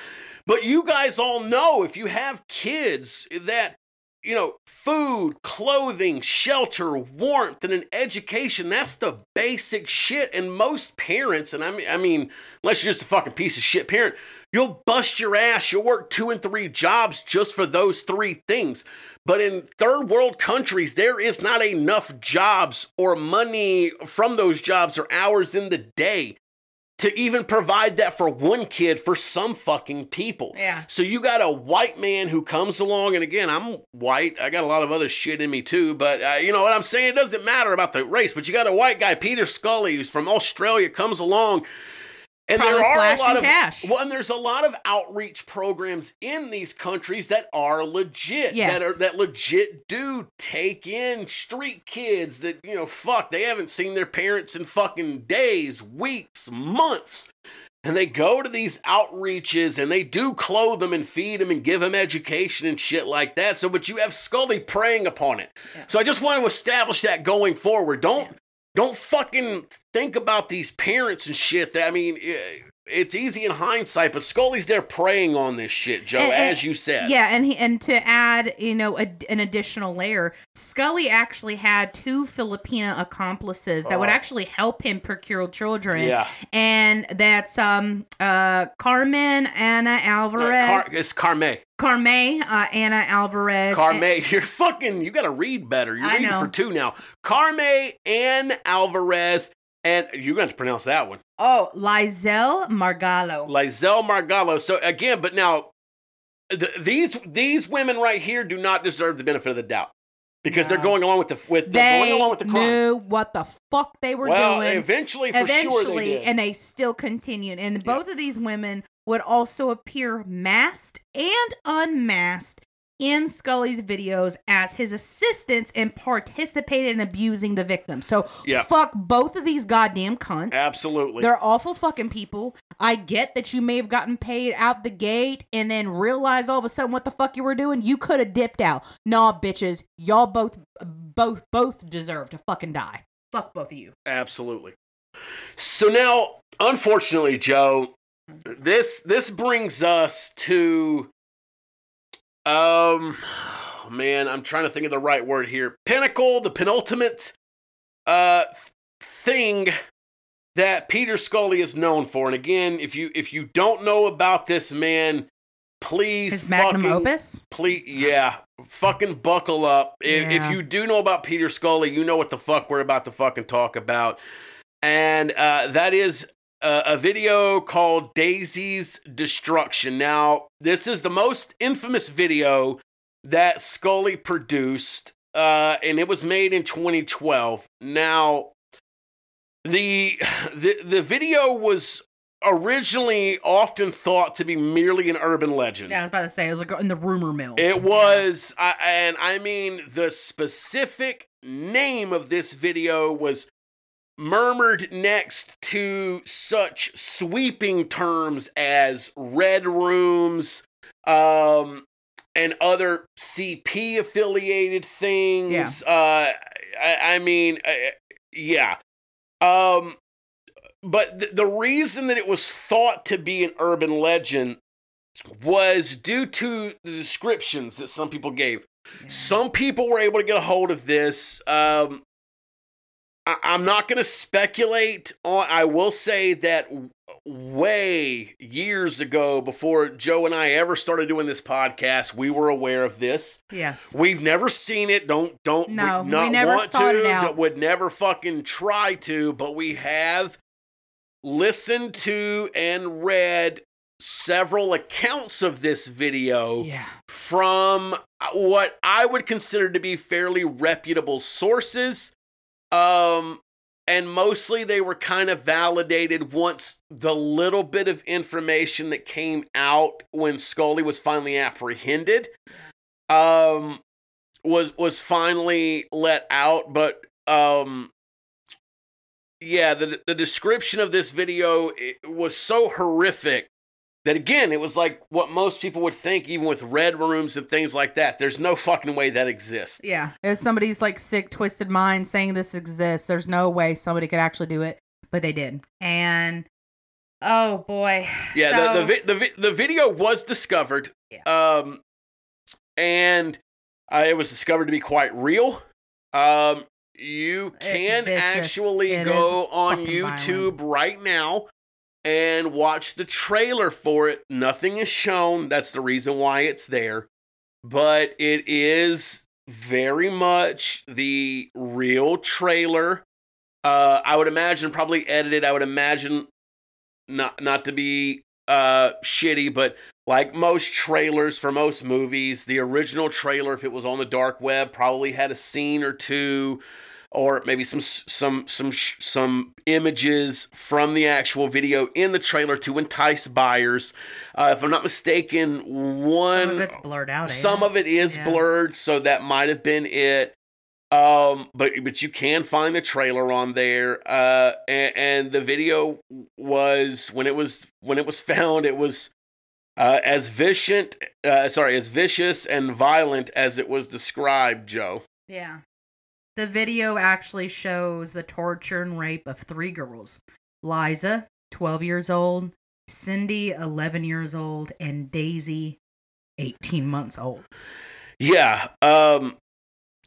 But you guys all know if you have kids that you know, food, clothing, shelter, warmth, and an education. That's the basic shit. And most parents, and I mean, I mean, unless you're just a fucking piece of shit parent, you'll bust your ass. You'll work two and three jobs just for those three things. But in third world countries, there is not enough jobs or money from those jobs or hours in the day to even provide that for one kid for some fucking people. Yeah. So you got a white man who comes along, and again, I'm white. I got a lot of other shit in me too, but uh, you know what I'm saying? It doesn't matter about the race, but you got a white guy, Peter Scully, who's from Australia, comes along. And Probably there are a lot of cash. well, and there's a lot of outreach programs in these countries that are legit. Yes. That are that legit do take in street kids that, you know, fuck, they haven't seen their parents in fucking days, weeks, months. And they go to these outreaches and they do clothe them and feed them and give them education and shit like that. So, but you have Scully preying upon it. Yeah. So I just want to establish that going forward. Don't don't fucking think about these parents and shit. That I mean, eh, it's easy in hindsight, but Scully's there preying on this shit, Joe, And- and- as you said. Yeah, and he, and to add, you know, a, an additional layer, Scully actually had two Filipina accomplices that would Oh. actually help him procure children. Yeah. and that's um uh Carmen Uh, Alvarez, Car- it's Carme. Carme uh, Ana Alvarez, Carme, and- you're fucking. You got to read better. You're I reading know. for two now. Carme Ann Alvarez, and you're going to pronounce that one. oh Lizelle Margallo. Lizelle Margallo. So again, but now th- these these women right here do not deserve the benefit of the doubt because they're going along with the with they're going along with the crime. knew what the fuck they were well, doing. eventually, for eventually sure they did. and they still continued and both of these women would also appear masked and unmasked in Scully's videos as his assistants and participated in abusing the victim. So Yeah. fuck both of these goddamn cunts. Absolutely. They're awful fucking people. I get that you may have gotten paid out the gate and then realize all of a sudden what the fuck you were doing. You could have dipped out. Nah, bitches. Y'all both both both deserve to fucking die. Fuck both of you. Absolutely. So now, unfortunately, Joe, this this brings us to um oh, man, I'm trying to think of the right word here. Pinnacle, the penultimate uh thing that Peter Scully is known for. And again, if you if you don't know about this man, please His magnum fucking opus. please yeah fucking buckle up if, if you do know about peter scully you know what the fuck we're about to fucking talk about and uh, that is a, a video called daisy's destruction. Now this is the most infamous video that scully produced uh, and it was made in 2012 now the the the video was originally often thought to be merely an urban legend. Yeah, I was about to say it was like in the rumor mill. it was, I, and I mean, the specific name of this video was murmured next to such sweeping terms as red rooms, um, and other CP affiliated things. Uh, I, I mean, uh, yeah. Um, but th- the reason that it was thought to be an urban legend was due to the descriptions that some people gave. Some people were able to get a hold of this. Um, I- I'm not going to speculate on. I will say that way years ago, before Joe and I ever started doing this podcast, we were aware of this. Yes. We've never seen it. Don't don't No, we not never want sought to. it out. Would never fucking try to. But we have listened to and read several accounts of this video Yeah. from uh, what I would consider to be fairly reputable sources. Um, and mostly they were kind of validated once the little bit of information that came out when Scully was finally apprehended um was was finally let out. But um yeah the the description of this video was so horrific that again it was like what most people would think even with red rooms and things like that there's no fucking way that exists Yeah. If somebody's like sick, twisted mind saying this exists, there's no way somebody could actually do it, but they did. And oh boy. Yeah, the, the, vi- the, vi- the video was discovered. Yeah. Um, and uh, it was discovered to be quite real. Um, you can actually It go on YouTube right now and watch the trailer for it. Nothing is shown. That's the reason why it's there. But it is very much the real trailer. Uh, I would imagine probably edited. I would imagine not not to be uh shitty, but like most trailers for most movies, the original trailer, if it was on the dark web, probably had a scene or two, or maybe some some some some images from the actual video in the trailer to entice buyers. Uh, if I'm not mistaken, one Some of it's blurred out. some it? of it is Yeah. blurred, so that might have been it. Um, but but you can find the trailer on there. Uh, and, and the video was when it was when it was found, it was uh, as vicious, uh, sorry, as vicious and violent as it was described. Joe. Yeah. The video actually shows the torture and rape of three girls Liza, 12 years old, Cindy, 11 years old, and Daisy, 18 months old. Yeah. Um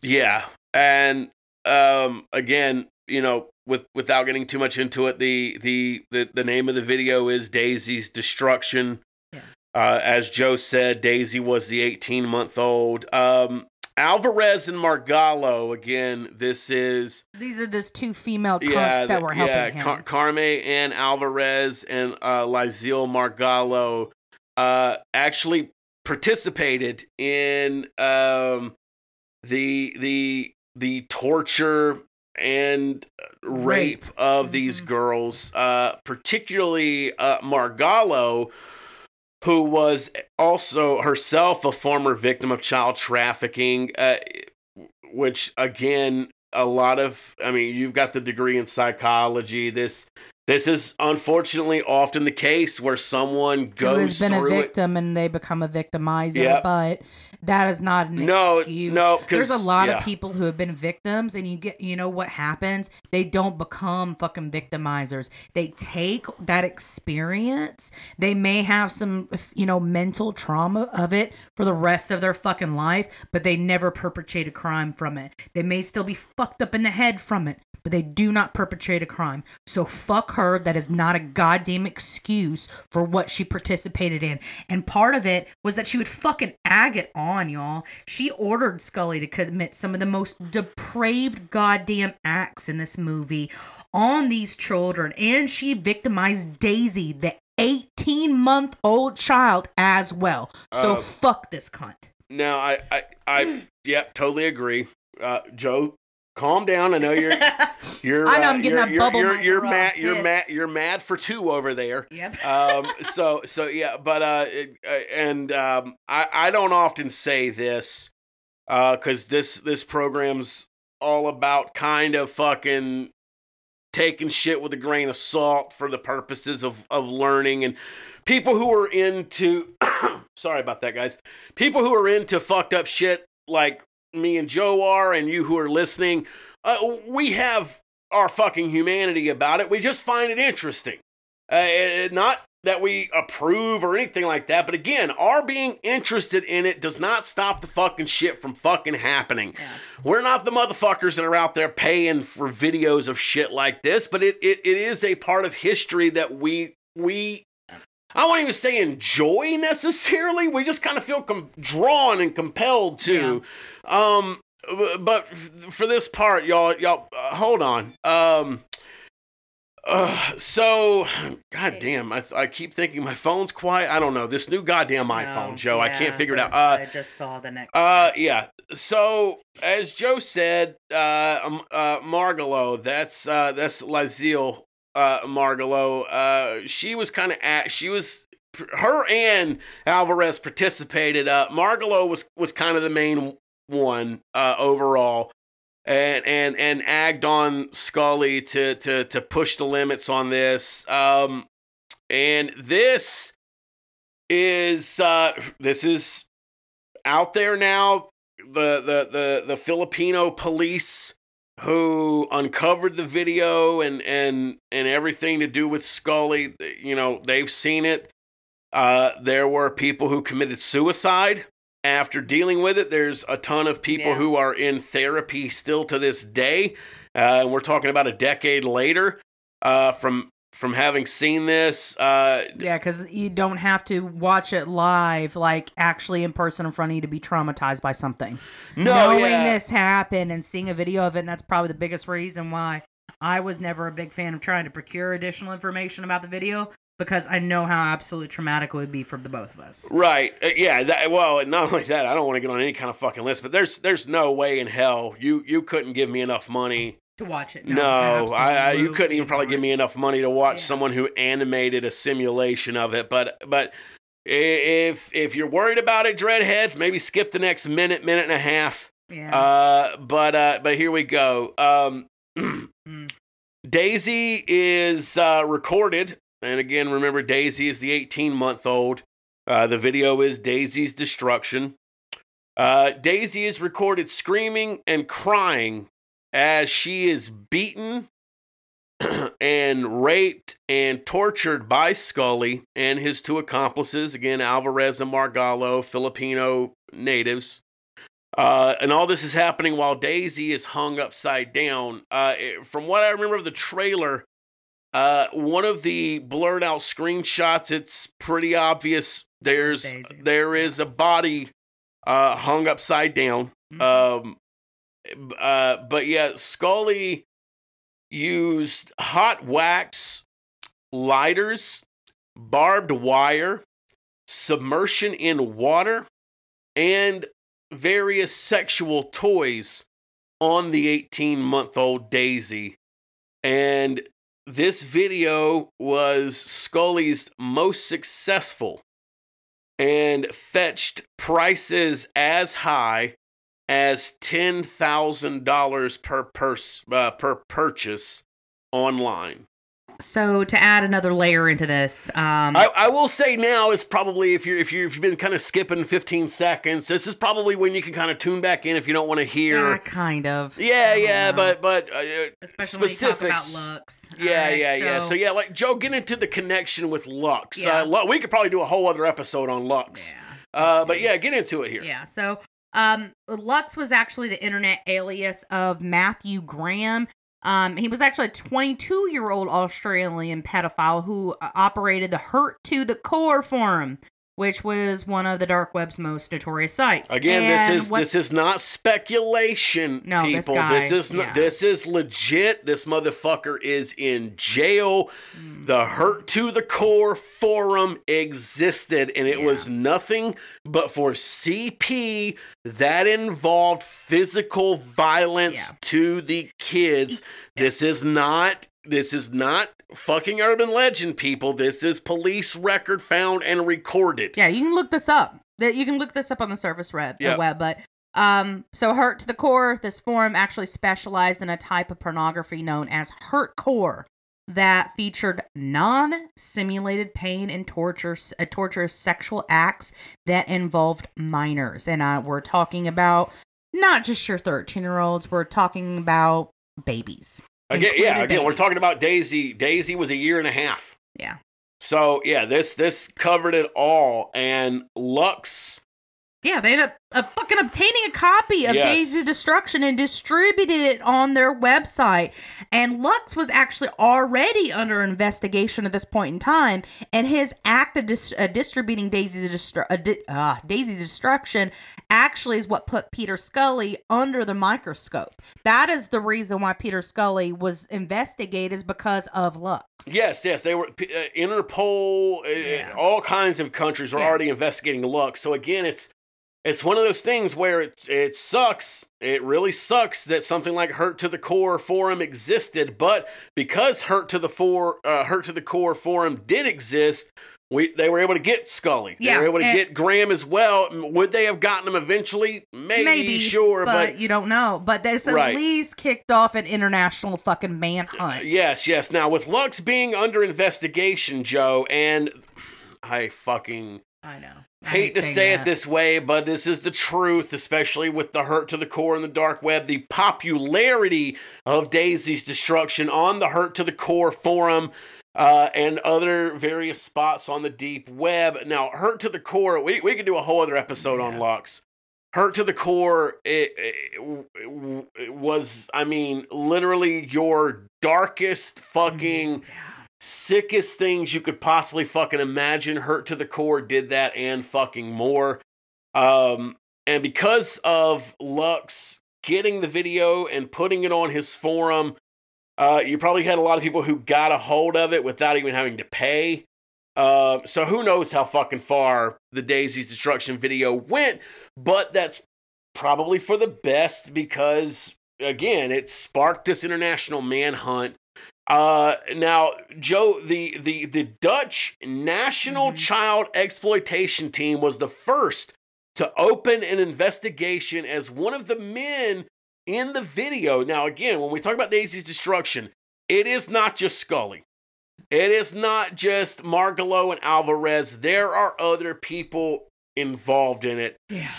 yeah. And um again, you know, with without getting too much into it, the the the, the name of the video is Daisy's Destruction. Yeah. Uh as Joe said, Daisy was the 18-month-old. Um Alvarez and Margallo, again, this is These are those two female cunts yeah, that were helping yeah, him. Car- Carme Ann Alvarez and uh, Lizelle Margallo uh, actually participated in um, the the the torture and rape, Rape. of these Mhm. girls, uh, particularly uh, Margallo, who was also herself a former victim of child trafficking, uh, which again, a lot of, I mean, you've got the degree in psychology. This this is unfortunately often the case where someone goes who goes has been a through it. victim and they become a victimizer, Yep. but that is not an No, excuse. no, there's a lot yeah. of people who have been victims, and you get, you know what happens? They don't become fucking victimizers. They take that experience. They may have some, you know, mental trauma of it for the rest of their fucking life, but they never perpetrate a crime from it. They may still be fucked up in the head from it, but they do not perpetrate a crime. So fuck her. That is not a goddamn excuse for what she participated in. And part of it was that she would fucking ag it on, y'all. She ordered Scully to commit some of the most depraved goddamn acts in this movie on these children. And she victimized Daisy, the 18 month old child, as well. So Uh, fuck this cunt. Now, I, I, I, yeah, totally agree. Uh, Joe, calm down. I know you're, you're. I know uh, I'm getting you're, that you're, bubble You're, you're mad. You're mad. You're mad for two over there. Yep. um so so yeah but uh, it, uh and um i i don't often say this uh because this this program's all about kind of fucking taking shit with a grain of salt for the purposes of of learning and people who are into sorry about that guys people who are into fucked up shit like me and joe are and you who are listening uh, we have our fucking humanity about it we just find it interesting uh, not that we approve or anything like that, but again, our being interested in it does not stop the fucking shit from fucking happening. Yeah. We're not the motherfuckers that are out there paying for videos of shit like this, but it, it, it is a part of history that we we I won't even say enjoy necessarily. We just kind of feel com- drawn and compelled to. Um, but for this part, y'all, y'all, uh, hold on. Um, Uh, so, goddamn, I, I keep thinking my phone's quiet. I don't know. This new goddamn iPhone, No, Joe. I can't figure it out. Uh, I just saw the next. uh, one. yeah. So, as Joe said, uh, um, uh, Margallo, that's uh, that's Lazille uh, Margallo. Uh, she was kind of at. She was her and Alvarez participated. Uh, Margallo was was kind of the main one uh, overall. And, and and agged on Scully to to to push the limits on this. Um, and this is uh, this is out there now. The the the the Filipino police who uncovered the video and and and everything to do with Scully, you know, they've seen it. Uh, there were people who committed suicide after dealing with it. There's a ton of people Yeah. who are in therapy still to this day. Uh, and we're talking about a decade later uh, from from having seen this. Uh, Yeah, because you don't have to watch it live, like actually in person in front of you to be traumatized by something. no, Knowing yeah. this happened and seeing a video of it, and that's probably the biggest reason why I was never a big fan of trying to procure additional information about the video because I know how absolutely traumatic it would be for the both of us. Right. Uh, yeah. That, well, not only that, I don't want to get on any kind of fucking list, but there's there's no way in hell you you couldn't give me enough money. To watch it. No, I, I you couldn't even probably give me enough money to watch Yeah. someone who animated a simulation of it. But but if if you're worried about it, dreadheads, maybe skip the next minute, minute and a half. Yeah. Uh, but uh, but here we go. Um, Mm. Daisy is uh, recorded, and again, remember Daisy is the 18 month old. Uh, the video is Daisy's destruction. Uh, Daisy is recorded screaming and crying as she is beaten and raped and tortured by Scully and his two accomplices, again, Alvarez and Margallo, Filipino natives. Uh, and all this is happening while Daisy is hung upside down. Uh, it- from what I remember of the trailer, uh, one of the blurred out screenshots, it's pretty obvious. There's Daisy. there is a body uh, hung upside down. Mhm. Um, uh, but yeah, Scully used hot wax, lighters, barbed wire, submersion in water, and various sexual toys on the 18 month old Daisy. And this video was Scully's most successful and fetched prices as high as $10,000 per, pers- uh, per purchase online. so to add another layer into this, um, I, I will say now is probably if you're if you've been kind of skipping 15 seconds, this is probably when you can kind of tune back in if you don't want to hear. yeah, kind of. Yeah, yeah, know. but but uh, especially specifics. when you talk about Lux. Yeah, Alright, yeah, yeah. So yeah, like Joe, get into the connection with Lux. Yeah. Uh, we could probably do a whole other episode on Lux. yeah. Uh, but yeah, get into it here. Yeah. So, um, Lux was actually the internet alias of Matthew Graham. Um, he was actually a 22 year old Australian pedophile who uh, operated the Hurt to the Core forum, which was one of the dark web's most notorious sites. Again, And this is what- this is not speculation, No, people. this guy, this is not, yeah. this is legit. This motherfucker is in jail. Mm. The Hurt to the Core forum existed, and it Yeah. was nothing but for CP that involved physical violence Yeah. to the kids. This is not. This is not fucking urban legend, people. This is police record found and recorded. Yeah, you can look this up. That you can look this up on the surface web, Yep. the web. But um, so hurt to the core. This forum actually specialized in a type of pornography known as hurt core that featured non-simulated pain and torture, uh, torturous sexual acts that involved minors, and uh, we're talking about not just your thirteen-year-olds. We're talking about babies. Again, yeah, again, we're talking about Daisy. Daisy was a year and a half. Yeah. So yeah, this this covered it all, and Lux Yeah, they ended up uh, fucking obtaining a copy of Yes. Daisy's Destruction and distributed it on their website. And Lux was actually already under investigation at this point in time, and his act of dis- uh, distributing Daisy's destru- uh, di- uh, Daisy's Destruction actually is what put Peter Scully under the microscope. That is the reason why Peter Scully was investigated is because of Lux. Yes, yes, they were uh, Interpol, uh, Yeah. all kinds of countries were Yeah. already investigating Lux. So again, it's it's one of those things where it's it sucks. It really sucks that something like Hurt to the Core forum existed, but because Hurt to the for uh, Hurt to the Core forum did exist, we they were able to get Scully. They Yeah, were able to get Graham as well. Would they have gotten him eventually? Maybe, sure, but, but you don't know. But this Right. at least kicked off an international fucking manhunt. Yes, yes. Now with Lux being under investigation, Joe, and I fucking I know. Hate to say it this way, but this is the truth, especially with the hurt to the core in the dark web. The popularity of Daisy's destruction on the hurt to the core forum. Uh, and other various spots on the deep web. Now, hurt to the core, we, we could do a whole other episode on Yeah. Lux. Hurt to the core it, it, it was, I mean, literally your darkest fucking sickest things you could possibly fucking imagine. Hurt to the core did that and fucking more. Um, and because of Lux getting the video and putting it on his forum, uh, you probably had a lot of people who got a hold of it without even having to pay. Uh, so who knows how fucking far the Daisy's Destruction video went, but that's probably for the best because again, it sparked this international manhunt. Uh, now, Joe, the the the Dutch National Mhm. Child Exploitation Team was the first to open an investigation as one of the men in the video. Now, again, when we talk about Daisy's destruction, it is not just Scully. It is not just Margallo and Alvarez. There are other people involved in it. Yeah.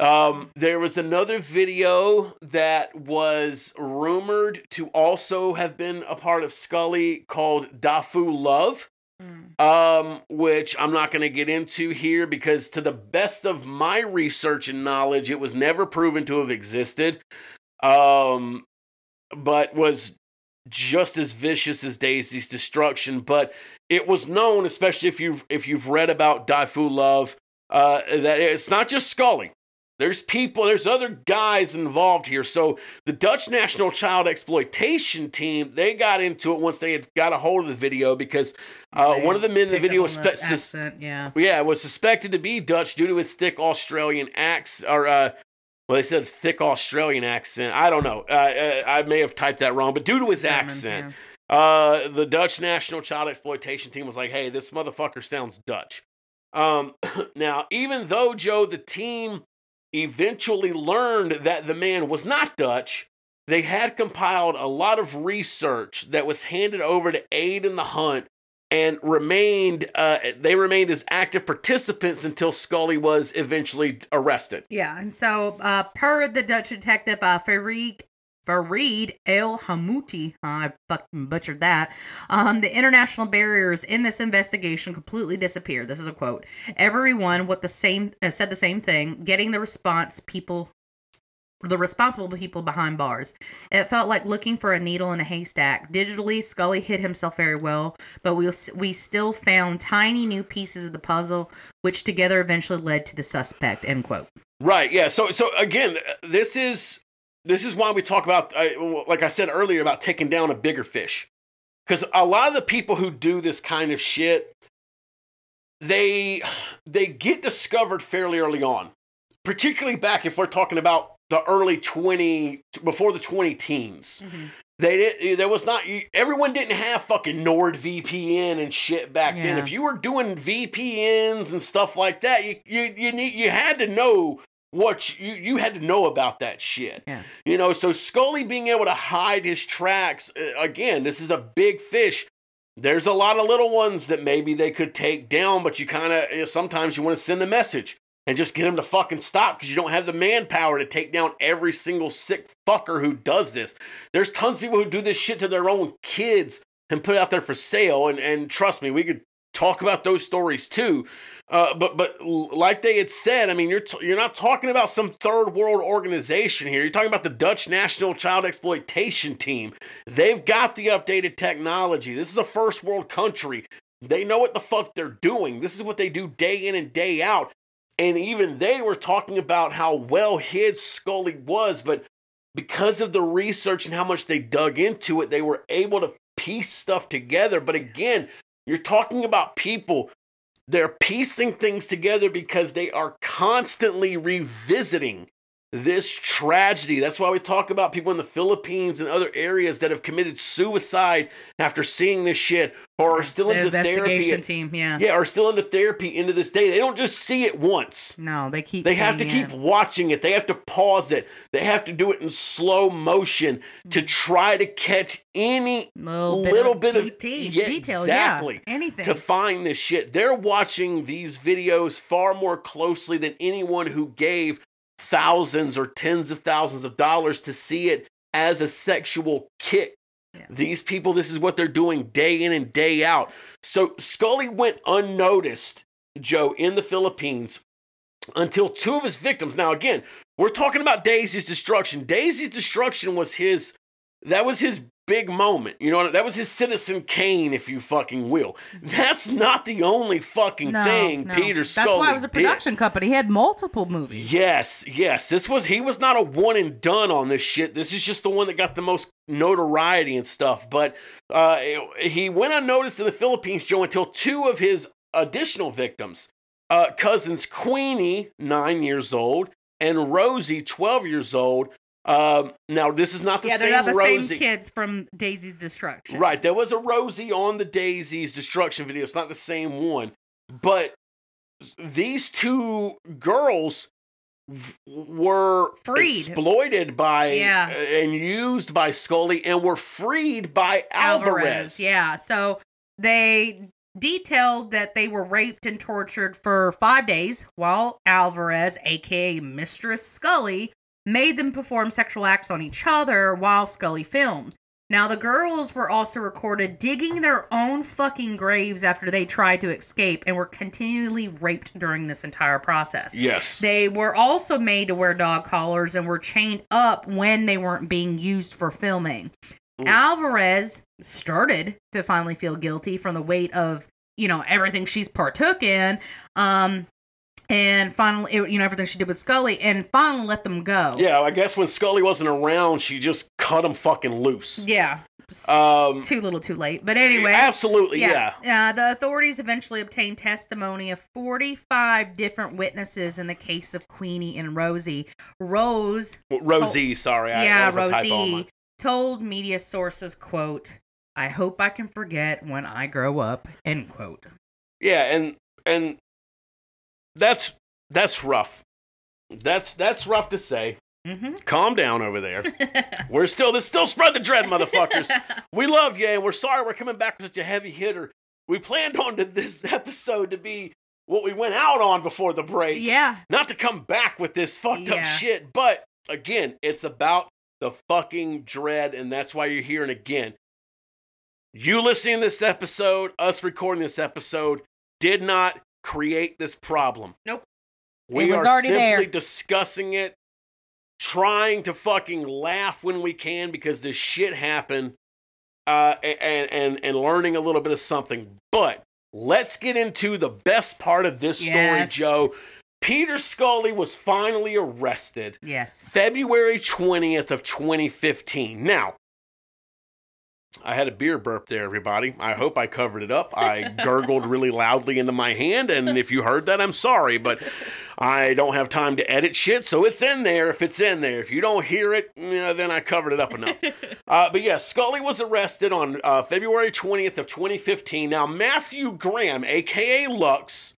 Um, there was another video that was rumored to also have been a part of Scully called Dafu Love, Mm. um, which I'm not going to get into here because, to the best of my research and knowledge, it was never proven to have existed, um, but was just as vicious as Daisy's destruction. But it was known, especially if you've if you've read about Dafu Love, uh, that it's not just Scully. There's people, there's other guys involved here. So the Dutch National Child Exploitation Team, they got into it once they had got a hold of the video because uh, one of the men in the video was spe- accent, yeah. yeah, was suspected to be Dutch due to his thick Australian accent, or uh, well, they said thick Australian accent. I don't know. Uh, uh, I may have typed that wrong, but due to his German, accent, uh, the Dutch National Child Exploitation Team was like, "Hey, this motherfucker sounds Dutch." Um, now, even though Joe, the team eventually learned that the man was not Dutch, they had compiled a lot of research that was handed over to aid in the hunt and remained uh, they remained as active participants until Scully was eventually arrested. Yeah, and so uh, per the Dutch detective uh, Farid Farid El Hamouti, I fucking butchered that. Um, the international barriers in this investigation completely disappeared. This is a quote. Everyone what the same uh, said the same thing, getting the response people the responsible people behind bars. It felt like looking for a needle in a haystack. Digitally, Scully hid himself very well, but we we still found tiny new pieces of the puzzle, which together eventually led to the suspect. End quote. Right. Yeah. So so again, this is this is why we talk about uh, like I said earlier about taking down a bigger fish. Cuz a lot of the people who do this kind of shit they they get discovered fairly early on. Particularly back if we're talking about the early 20 before the 20 teens. They did. There was not. Everyone didn't have fucking NordVPN and shit back then. If you were doing VPNs and stuff like that, you you you need you had to know what you you had to know about that shit. Yeah. You know, so Scully being able to hide his tracks uh, again. This is a big fish. There's a lot of little ones that maybe they could take down, but you kind of you know, sometimes you want to send a message and just get them to fucking stop because you don't have the manpower to take down every single sick fucker who does this. There's tons of people who do this shit to their own kids and put it out there for sale. And and trust me, we could talk about those stories too. Uh, but but like they had said, I mean, you're t- you're not talking about some third world organization here. You're talking about the Dutch National Child Exploitation Team. They've got the updated technology. This is a first world country. They know what the fuck they're doing. This is what they do day in and day out. And even they were talking about how well hid Scully was, but because of the research and how much they dug into it, they were able to piece stuff together. But again, you're talking about people, they're piecing things together because they are constantly revisiting this tragedy. That's why we talk about people in the Philippines and other areas that have committed suicide after seeing this shit or are still The into therapy. team, yeah. Yeah, are still into therapy into this day. They don't just see it once. No, they keep. They have to keep it. watching it. They have to pause it. They have to do it in slow motion to mm. try to catch any little bit of bit of de- yeah, detail. exactly Yeah, anything. to find this shit. They're watching these videos far more closely than anyone who gave thousands or tens of thousands of dollars to see it as a sexual kick. Yeah. These people, this is what they're doing day in and day out. So Scully went unnoticed, Joe, in the Philippines until two of his victims. Now, again, we're talking about Daisy's destruction. Daisy's destruction was his, that was his big moment. You know, that was his Citizen Kane, if you fucking will. That's not the only fucking no, thing no. Peter Scully That's why it was a did. production company. He had multiple movies. Yes, yes. This was he was not a one and done on this shit. This is just the one that got the most notoriety and stuff. But uh, he went unnoticed in the Philippines, Joe, until two of his additional victims, uh, cousins Queenie, nine years old, and Rosie, twelve years old. Um, now this is not the yeah, they're same not the Rosie. same kids from Daisy's Destruction. Right. There was a Rosie on the Daisy's destruction video. It's not the same one. But these two girls were Freed. exploited by Yeah. and used by Scully and were freed by Alvarez. Yeah. So they detailed that they were raped and tortured for five days while Alvarez, aka Mistress Scully, made them perform sexual acts on each other while Scully filmed. Now, the girls were also recorded digging their own fucking graves after they tried to escape and were continually raped during this entire process. Yes. They were also made to wear dog collars and were chained up when they weren't being used for filming. Ooh. Alvarez started to finally feel guilty from the weight of, you know, everything she's partook in. Um and finally you know everything she did with Scully and finally let them go. yeah, I guess when Scully wasn't around, she just cut them fucking loose. Yeah. Um, too little too late. But anyway, Absolutely, yeah. Uh, the authorities eventually obtained testimony of 45 different witnesses in the case of Queenie and Rosie. Rose, Rosie, sorry. I, yeah, that was a typo Rosie, told media sources, quote, I hope I can forget when I grow up, end quote. Yeah, and and that's that's rough. That's that's rough to say. Mm-hmm. Calm down over there. We're still this still spread the dread, motherfuckers. We love you, and we're sorry we're coming back with such a heavy hitter. We planned on to this episode to be what we went out on before the break, yeah. not to come back with this fucked up shit. But again, it's about the fucking dread, and that's why you're here. And again, you listening to this episode, us recording this episode, did not create this problem. Nope. We are simply there. discussing it, trying to fucking laugh when we can because this shit happened, uh, and and and learning a little bit of something. But let's get into the best part of this story, Joe. Peter Scully was finally arrested Yes. February 20th of 2015. Now, I had a beer burp there, everybody. I hope I covered it up. I gurgled really loudly into my hand, and if you heard that, I'm sorry, but I don't have time to edit shit, so it's in there if it's in there. If you don't hear it, you know, then I covered it up enough. Uh, but yeah, Scully was arrested on uh, February 20th of 2015. Now, Matthew Graham, aka Lux,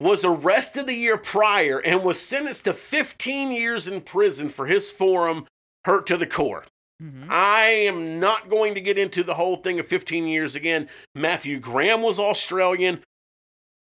was arrested the year prior and was sentenced to 15 years in prison for his forum hurt to the core. Mhm. I am not going to get into the whole thing of 15 years again. Matthew Graham was Australian.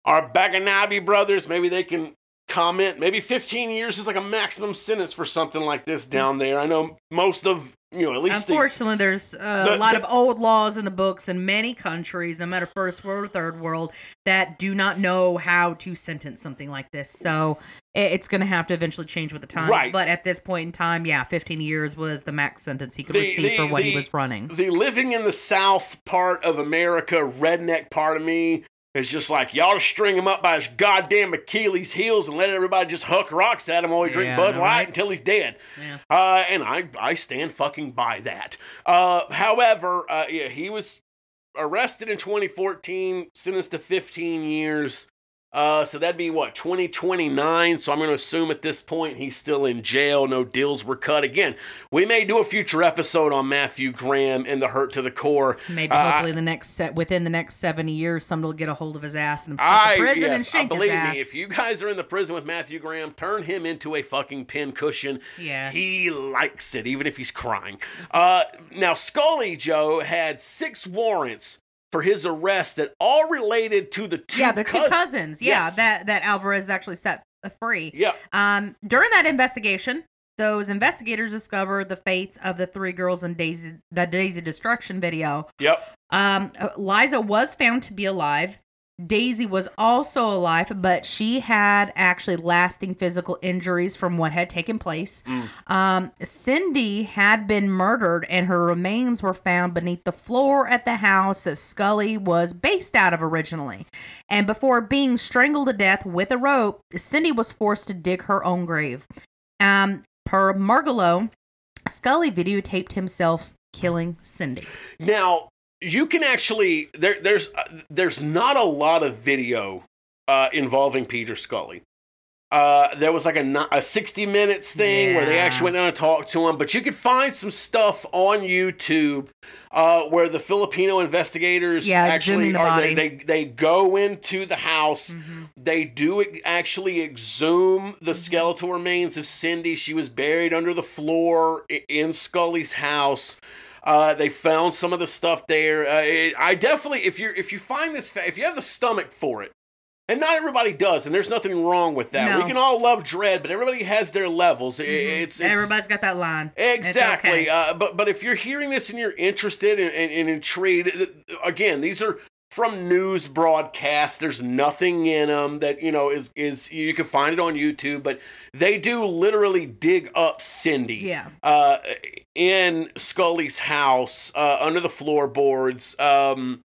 Our Baganabi brothers, maybe they can comment. Maybe 15 years is like a maximum sentence for something like this down there. I know most of you know, at least the, Unfortunately, there's uh, the- a lot the- of old laws in the books in many countries, no matter first world or third world, that do not know how to sentence something like this. So it's going to have to eventually change with the times. Right. But at this point in time, yeah, 15 years was the max sentence he could The- receive for the- what he was running. the living in the South part of America, redneck part of me, is just like y'all string him up by his goddamn Achilles heels and let everybody just huck rocks at him while we drink Yeah, Bud Light right. until he's dead. Yeah. Uh, and I I stand fucking by that. Uh, however, uh, yeah, he was arrested in 2014, sentenced to 15 years. Uh, so that'd be what 2029. So I'm going to assume at this point he's still in jail. No deals were cut. Again, we may do a future episode on Matthew Graham and the hurt to the core. Maybe Uh, hopefully the next set within the next 70 years, somebody will get a hold of his ass and put I to prison and yes, uh, shank believe his ass. me. If you guys are in the prison with Matthew Graham, turn him into a fucking pincushion. Yeah, He likes it, even if he's crying. Uh, now, Scully Joe had six warrants for his arrest that all related to the two yeah, the two cousins. cousins. Yeah, Yes. that that Alvarez actually set free. Yeah, Um, during that investigation, those investigators discovered the fates of the three girls in Daisy the Daisy destruction video. yep. Um, Liza was found to be alive. Daisy was also alive, but she had actually lasting physical injuries from what had taken place. Mm. Um, Cindy had been murdered, and her remains were found beneath the floor at the house that Scully was based out of originally. And before being strangled to death with a rope, Cindy was forced to dig her own grave. Um, per Margallo, Scully videotaped himself killing Cindy. Now you can actually there. There's uh, there's not a lot of video uh, involving Peter Scully. Uh, there was like a, a 60 minutes thing where they actually went down and talked to him, but you could find some stuff on YouTube uh, where the Filipino investigators Yeah, actually the are they, they they go into the house. They do actually exhume the skeletal remains of Cindy. She was buried under the floor in Scully's house. Uh, they found some of the stuff there. Uh, it, I definitely, if you if you find this, fa- if you have the stomach for it, and not everybody does, and there's nothing wrong with that. No. We can all love dread, but everybody has their levels. I- It's, it's Everybody's got that line. Exactly. okay. Uh, but but if you're hearing this and you're interested and, and, and intrigued, again, these are from news broadcasts. There's nothing in them that you know is is you can find it on YouTube, but they do literally dig up Cindy. Yeah. Uh, in Scully's house uh, under the floorboards. Um,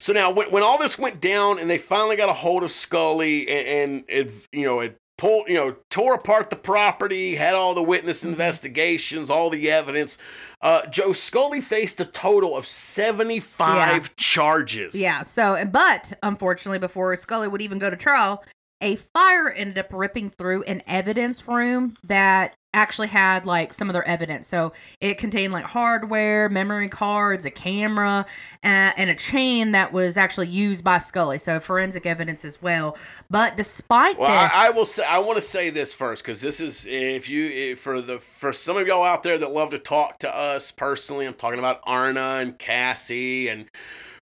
so now, when, when all this went down and they finally got a hold of Scully and, and it, you know, it pulled, you know, tore apart the property, had all the witness Mm-hmm. investigations, all the evidence. Uh, Joe Scully faced a total of 75 Yeah. charges. Yeah. So, but unfortunately, before Scully would even go to trial, a fire ended up ripping through an evidence room that actually had like some of their evidence. So it contained like hardware, memory cards, a camera, uh, and a chain that was actually used by Scully. So forensic evidence as well. But despite Well, this, I, I will say I want to say this first because this is if you for the for some of y'all out there that love to talk to us personally, I'm talking about Arna and Cassie and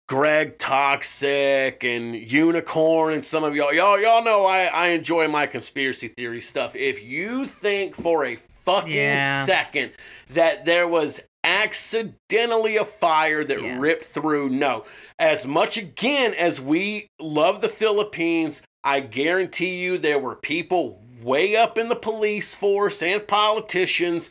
Greg Toxic and Unicorn and some of y'all y'all y'all know I I enjoy my conspiracy theory stuff. If you think for a fucking Yeah. second that there was accidentally a fire that Yeah. ripped through. No. As much again as we love the Philippines, I guarantee you there were people way up in the police force and politicians.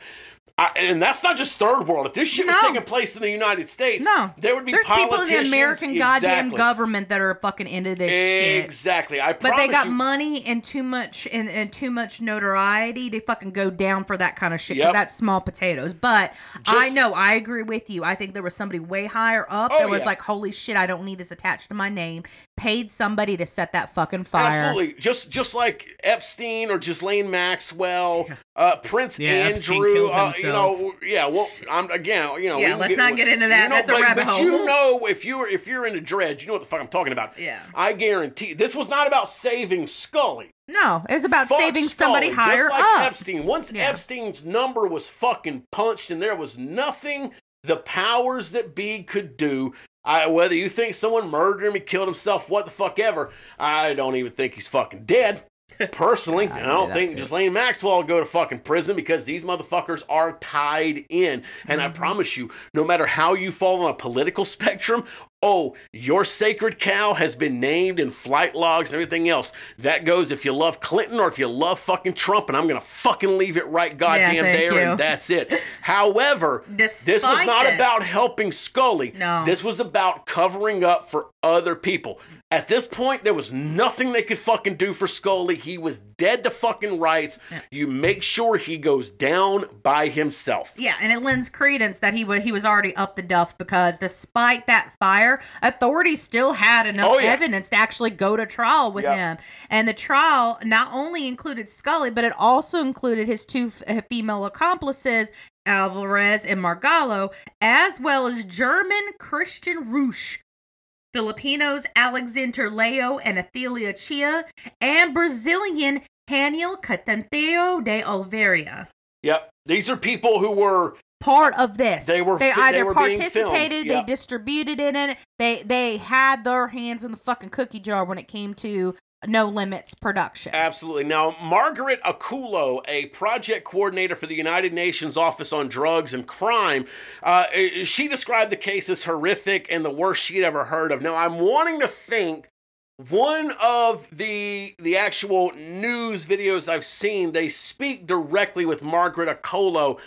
I, and that's not just third world. If this shit was taking place in the United States, no, there would be there's people in the American goddamn government that are fucking into this shit. Exactly. I But they got you, money and too much and, and too much notoriety to fucking go down for that kind of shit because Yep. that's small potatoes. But I know I agree with you. I think there was somebody way higher up Oh, that was yeah. like, "Holy shit, I don't need this attached to my name." Paid somebody to set that fucking fire. Absolutely, just just like Epstein or Ghislaine Maxwell, uh, Prince Yeah, Andrew. Uh, you know, yeah. Well, I'm again. You know, Yeah, let's not get into that. you know, That's a but, rabbit but hole. you know, if you're if you're into dread, you know what the fuck I'm talking about. Yeah. I guarantee this was not about saving Scully. No, it was about Fuck saving somebody Scully, higher just like up. Epstein. Once Yeah. Epstein's number was fucking punched and there was nothing the powers that be could do. I, whether you think someone murdered him, he killed himself, what the fuck ever, I don't even think he's fucking dead. Personally, I I don't think. Ghislaine Maxwell will go to fucking prison because these motherfuckers are tied in. And I Mhm. promise you, no matter how you fall on a political spectrum, oh, your sacred cow has been named in flight logs and everything else. That goes if you love Clinton or if you love fucking Trump, and I'm gonna fucking leave it right goddamn thank there, you. and that's it. However, this was not this- about helping Scully. No. This was about covering up for other people. At this point, there was nothing they could fucking do for Scully. He was dead to fucking rights. Yeah. You make sure he goes down by himself. Yeah, and it lends credence that he was he was already up the duff because despite that fire, authorities still had enough Oh, yeah. evidence to actually go to trial with Yep. him. And the trial not only included Scully, but it also included his two f- uh, female accomplices, Alvarez and Margallo, as well as German Christian Roosh. Filipinos Alexander Leo and Athelia Chia, and Brazilian Haniel Caetano de Oliveira Yep. These are people who were part of this. They were they fi- they either were participated, yeah. they distributed in it, they they had their hands in the fucking cookie jar when it came to No Limits production. Absolutely. Now, Margaret Akullo, a project coordinator for the United Nations Office on Drugs and Crime, uh, she described the case as horrific and the worst she'd ever heard of. Now, I'm wanting to think one of the the actual news videos I've seen, they speak directly with Margaret Akullo,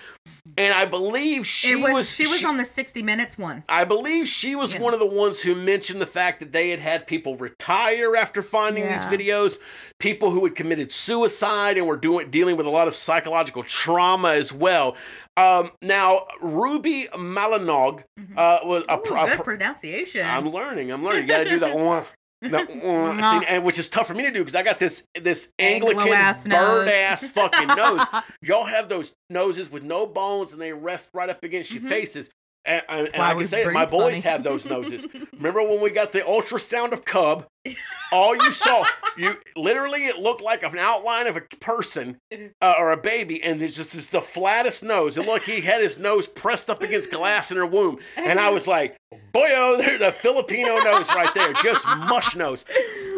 and I believe she was, was she was on the 60 Minutes one. I believe she was Yeah. one of the ones who mentioned the fact that they had had people retire after finding Yeah. these videos, people who had committed suicide and were doing dealing with a lot of psychological trauma as well. Um, now, Ruby Malanog uh, was a, Ooh, pro- a good pronunciation. I'm learning. I'm learning. You got to do that one. No, uh, see, and which is tough for me to do because I got this this Anglican Anglo-ass bird nose. ass fucking nose. Y'all have those noses with no bones and they rest right up against your Mhm. faces. And, and, and I can say it, my breathe boys funny. have those noses. Remember when we got the ultrasound of Cub? All you saw, you literally, it looked like an outline of a person uh, or a baby, and it's just it's the flattest nose. And look, he had his nose pressed up against glass in her womb, and I was like, boyo, there's a Filipino nose right there, just mush nose.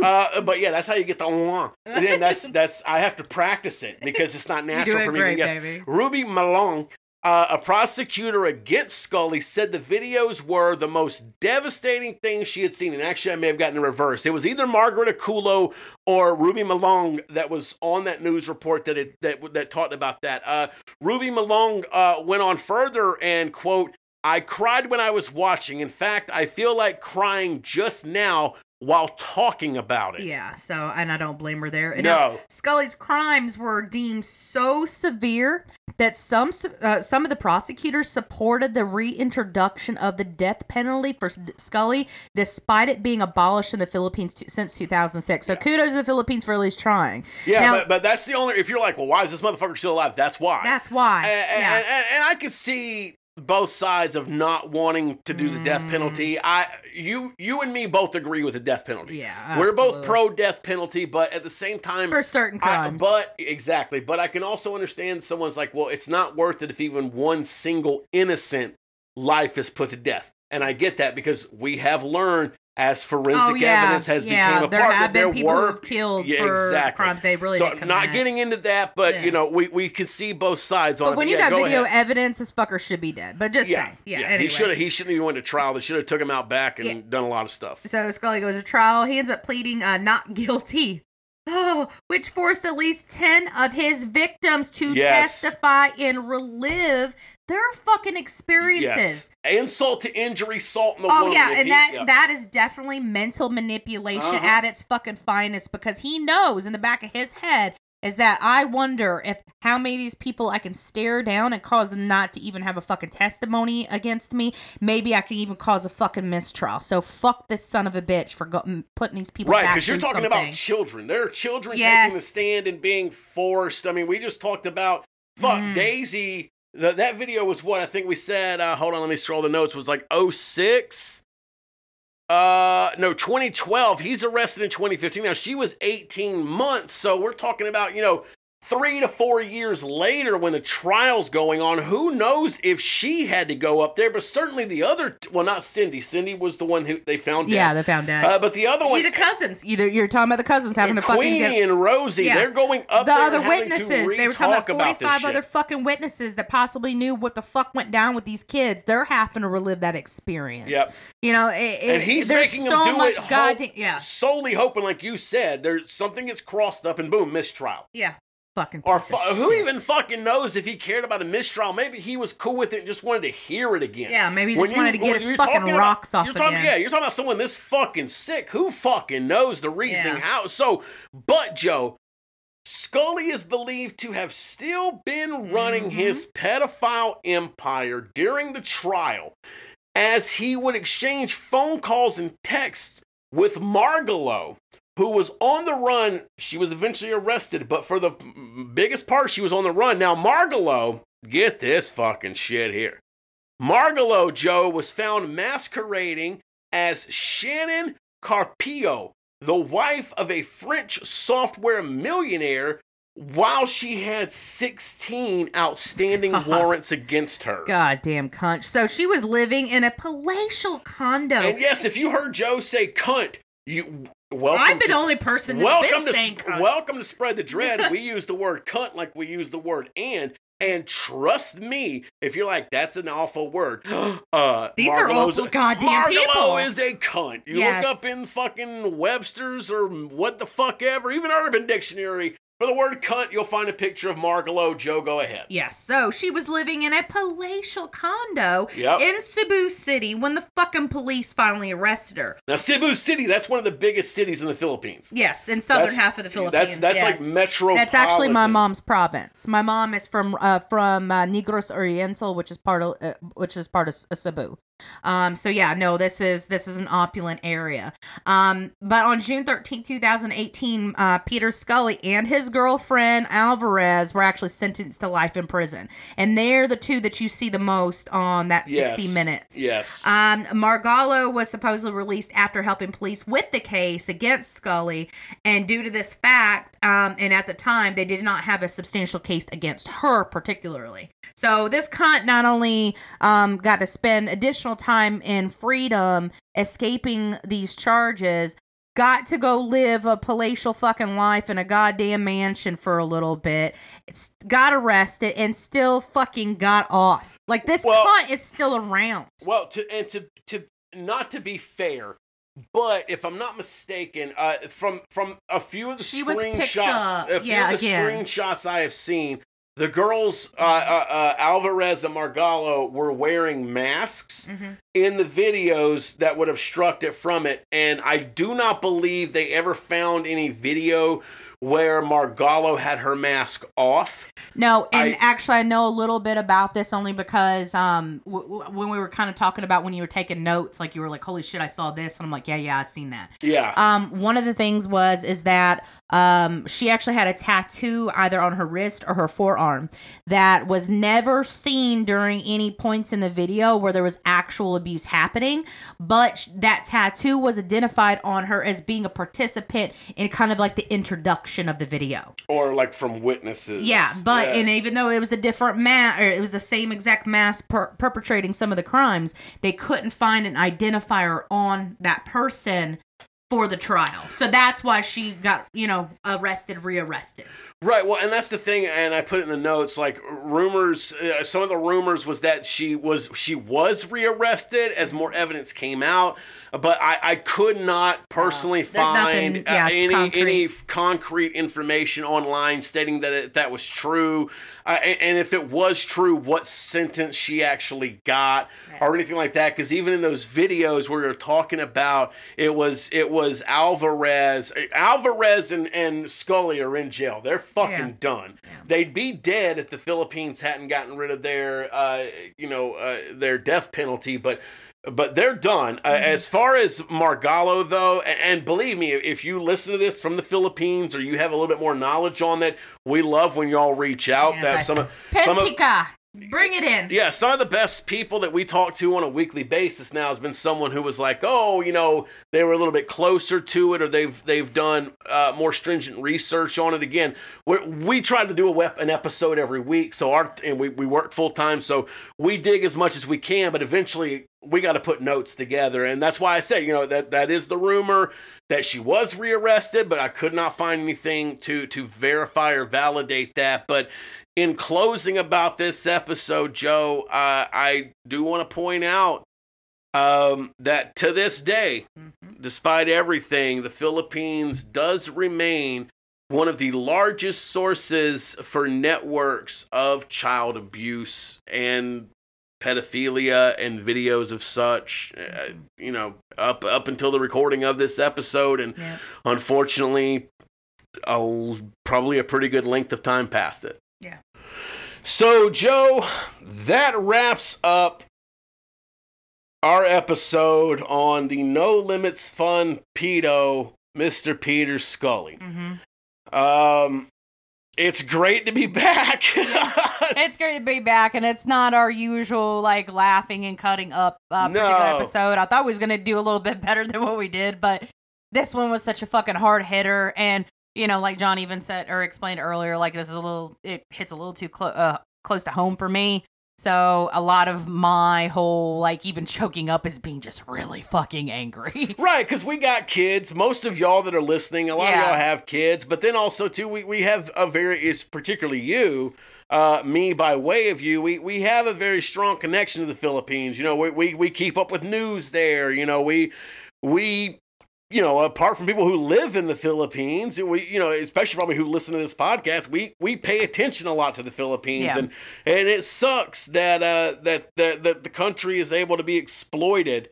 Uh, but yeah, that's how you get the wah. And that's that's I have to practice it because it's not natural for me. great, yes, baby. Ruby Malone, uh, a prosecutor against Scully, said the videos were the most devastating thing she had seen. And actually, I may have gotten the reverse. It was either Margaret Akullo or Ruby Malone that was on that news report that it, that that talked about that. Uh, Ruby Malone uh, went on further and quote. I cried when I was watching. In fact, I feel like crying just now while talking about it. Yeah, so and I don't blame her there. And now, No. Scully's crimes were deemed so severe that some uh, some of the prosecutors supported the reintroduction of the death penalty for Scully, despite it being abolished in the Philippines t- since 2006. So kudos to the Philippines for at least trying. Yeah, Now- but, but that's the only. If you're like, well, why is this motherfucker still alive? That's why. That's why. and, yeah. and, and, and I could see both sides of not wanting to do the death Mm. penalty. I, you, you and me both agree with the death penalty. Yeah, we're both pro death penalty, but at the same time, for certain I, crimes. but exactly. But I can also understand someone's like, well, it's not worth it if even one single innocent life is put to death. And I get that because we have learned as forensic oh yeah, evidence has yeah. become a there part have that been there people were killed Yeah, for exactly. crimes they really so not getting into that, but Yeah. you know, we we can see both sides on But it. when you yeah, got go video ahead. evidence, this fucker should be dead. But just yeah, saying, yeah. he should have. He shouldn't even went to trial. They should have took him out back and Yeah. done a lot of stuff. So Scully goes to trial. He ends up pleading uh, not guilty. Oh, which forced at least 10 of his victims to Yes. testify and relive their fucking experiences. Yes, insult to injury, salt in the Oh wound. yeah, and he- that yeah. that is definitely mental manipulation Uh-huh. at its fucking finest because he knows in the back of his head is that I wonder if how many of these people I can stare down and cause them not to even have a fucking testimony against me. Maybe I can even cause a fucking mistrial. So fuck this son of a bitch for go- putting these people Right, because you're talking something. about children. There are children taking the stand and being forced. I mean, we just talked about fuck Mhm. Daisy. The, that video was what I think we said. Uh, hold on, let me scroll the notes. Was like 06? Uh, no, 2012. He's arrested in 2015. Now she was 18 months, so we're talking about you know three to four years later, when the trial's going on, who knows if she had to go up there? But certainly the other, well, not Cindy. Cindy was the one who they found dead. Yeah, they found dead. Uh, but the other one, the cousins. Either you're talking about the cousins having to fucking Queenie get and Rosie, Yeah. they're going up the there other witnesses. They were talking about about this 45 shit. other fucking witnesses that possibly knew what the fuck went down with these kids. They're having to relive that experience. Yep. You know, it, and he's making so them do it hope- yeah, solely hoping, like you said, there's something gets crossed up and boom, mistrial. yeah, fucking. Or fu- who shit. even fucking knows if he cared about a mistrial? Maybe he was cool with it and just wanted to hear it again. Yeah, maybe he When just wanted to get his fucking talking about- rocks off you're talking, again. Yeah, you're talking about someone this fucking sick. Who fucking knows the reasoning Yeah. how? So, but Joe, Scully is believed to have still been running Mhm. his pedophile empire during the trial as he would exchange phone calls and texts with Margallo, who was on the run. She was eventually arrested, but for the biggest part, she was on the run. Now, Margallo, get this fucking shit here. Margallo Joe was found masquerading as Shannon Carpio, the wife of a French software millionaire, while she had 16 outstanding warrants against her. Goddamn cunt. So she was living in a palatial condo. And yes, if you heard Joe say cunt, you welcome I'm the to, only person that's welcome been to saying welcome to spread the dread. we use the word cunt like we use the word and. And trust me, if you're like, that's an awful word. Uh, These are awful goddamn Margallo people. is a cunt. You Yes. look up in fucking Webster's or what the fuck ever, even Urban Dictionary, for the word cunt, you'll find a picture of Margallo. Joe, go ahead. Yes, so she was living in a palatial condo Yep. in Cebu City when the fucking police finally arrested her. Now, Cebu City, that's one of the biggest cities in the Philippines. Yes, in southern That's- half of the Philippines. That's that's yes. like metropolitan. That's actually my mom's province. My mom is from uh, from uh, Negros Oriental, which is part of uh, which is part of Cebu. Um, so yeah, no, this is this is an opulent area. Um, but on June thirteenth, two 2018, uh, Peter Scully and his girlfriend Alvarez were actually sentenced to life in prison, and they're the two that you see the most on that sixty Yes. minutes. Yes. Um, Margallo was supposedly released after helping police with the case against Scully, and due to this fact, um, and at the time, they did not have a substantial case against her particularly. So this cunt not only um, got to spend additional time in freedom escaping these charges, got to go live a palatial fucking life in a goddamn mansion for a little bit, it's, got arrested, and still fucking got off. Like this Well- cunt is still around. Well, to and to to not to be fair, but if I'm not mistaken, uh, from from a few of the She screenshots, a few Yeah, of the again. screenshots I have seen, the girls uh, uh, uh, Alvarez and Margallo were wearing masks Mhm. in the videos that would obstruct it from it, and I do not believe they ever found any video where Margallo had her mask off. No, and I- actually, I know a little bit about this only because um, w- w- when we were kind of talking about when you were taking notes, like you were like, "Holy shit, I saw this," and I'm like, "Yeah, yeah, I seen that." Yeah. Um, one of the things was is that um, she actually had a tattoo either on her wrist or her forearm that was never seen during any points in the video where there was actual abuse happening, but that tattoo was identified on her as being a participant in kind of like the introduction of the video. or like from witnesses. Yeah, but Yeah. and even though it was a different mass, or it was the same exact mass per- perpetrating some of the crimes, they couldn't find an identifier on that person for the trial. So that's why she got, you know, arrested, rearrested. Right. Well, and that's the thing, and I put it in the notes. Like rumors, uh, some of the rumors was that she was she was rearrested as more evidence came out, but I, I could not personally nothing, find uh, yes, any concrete. any concrete information online stating that it, that was true, uh, and, and if it was true, what sentence she actually got or anything like that. Because even in those videos where you're talking about it was it was Alvarez, Alvarez and, and Scully are in jail. They're fucking Yeah. done. They'd be dead if the Philippines hadn't gotten rid of their uh, you know uh, their death penalty, but. But they're done. Uh, Mm-hmm. as far as Margallo, though, a- and believe me, if you listen to this from the Philippines or you have a little bit more knowledge on that, we love when y'all reach out. Yes, that I- some of some of. Bring it in. yeah, some of the best people that we talk to on a weekly basis now has been someone who was like, oh, you know, they were a little bit closer to it, or they've they've done uh, more stringent research on it. Again, we we try to do a wep- an episode every week, so our and we we work full time, so we dig as much as we can, but eventually we got to put notes together, and that's why I say, you know, that that is the rumor that she was rearrested, but I could not find anything to to verify or validate that, but in closing about this episode, Joe, uh, I do want to point out um, that to this day, Mhm. despite everything, the Philippines does remain one of the largest sources for networks of child abuse and pedophilia and videos of such. Uh, you know, up up until the recording of this episode, and Yeah. unfortunately, a, probably a pretty good length of time past it. Yeah. So, Joe, that wraps up our episode on the No Limits Fun pedo, Mr. Peter Scully. Mm-hmm. Um, it's great to be back. It's great to be back, and it's not our usual like laughing and cutting up uh, particular No. episode. I thought we was gonna do a little bit better than what we did, but this one was such a fucking hard hitter, and you know, like John even said or explained earlier, like this is a little, it hits a little too close, uh, close to home for me. So a lot of my whole like even choking up is being just really fucking angry. Right, because we got kids. Most of y'all that are listening, a lot Yeah. of y'all have kids, but then also too, we, we have a very is particularly you, uh, me by way of you. We we have a very strong connection to the Philippines. You know, we we, we keep up with news there. You know, we we you know, apart from people who live in the Philippines, we you know, especially probably who listen to this podcast, we we pay attention a lot to the Philippines, Yeah. and and it sucks that uh that that that the country is able to be exploited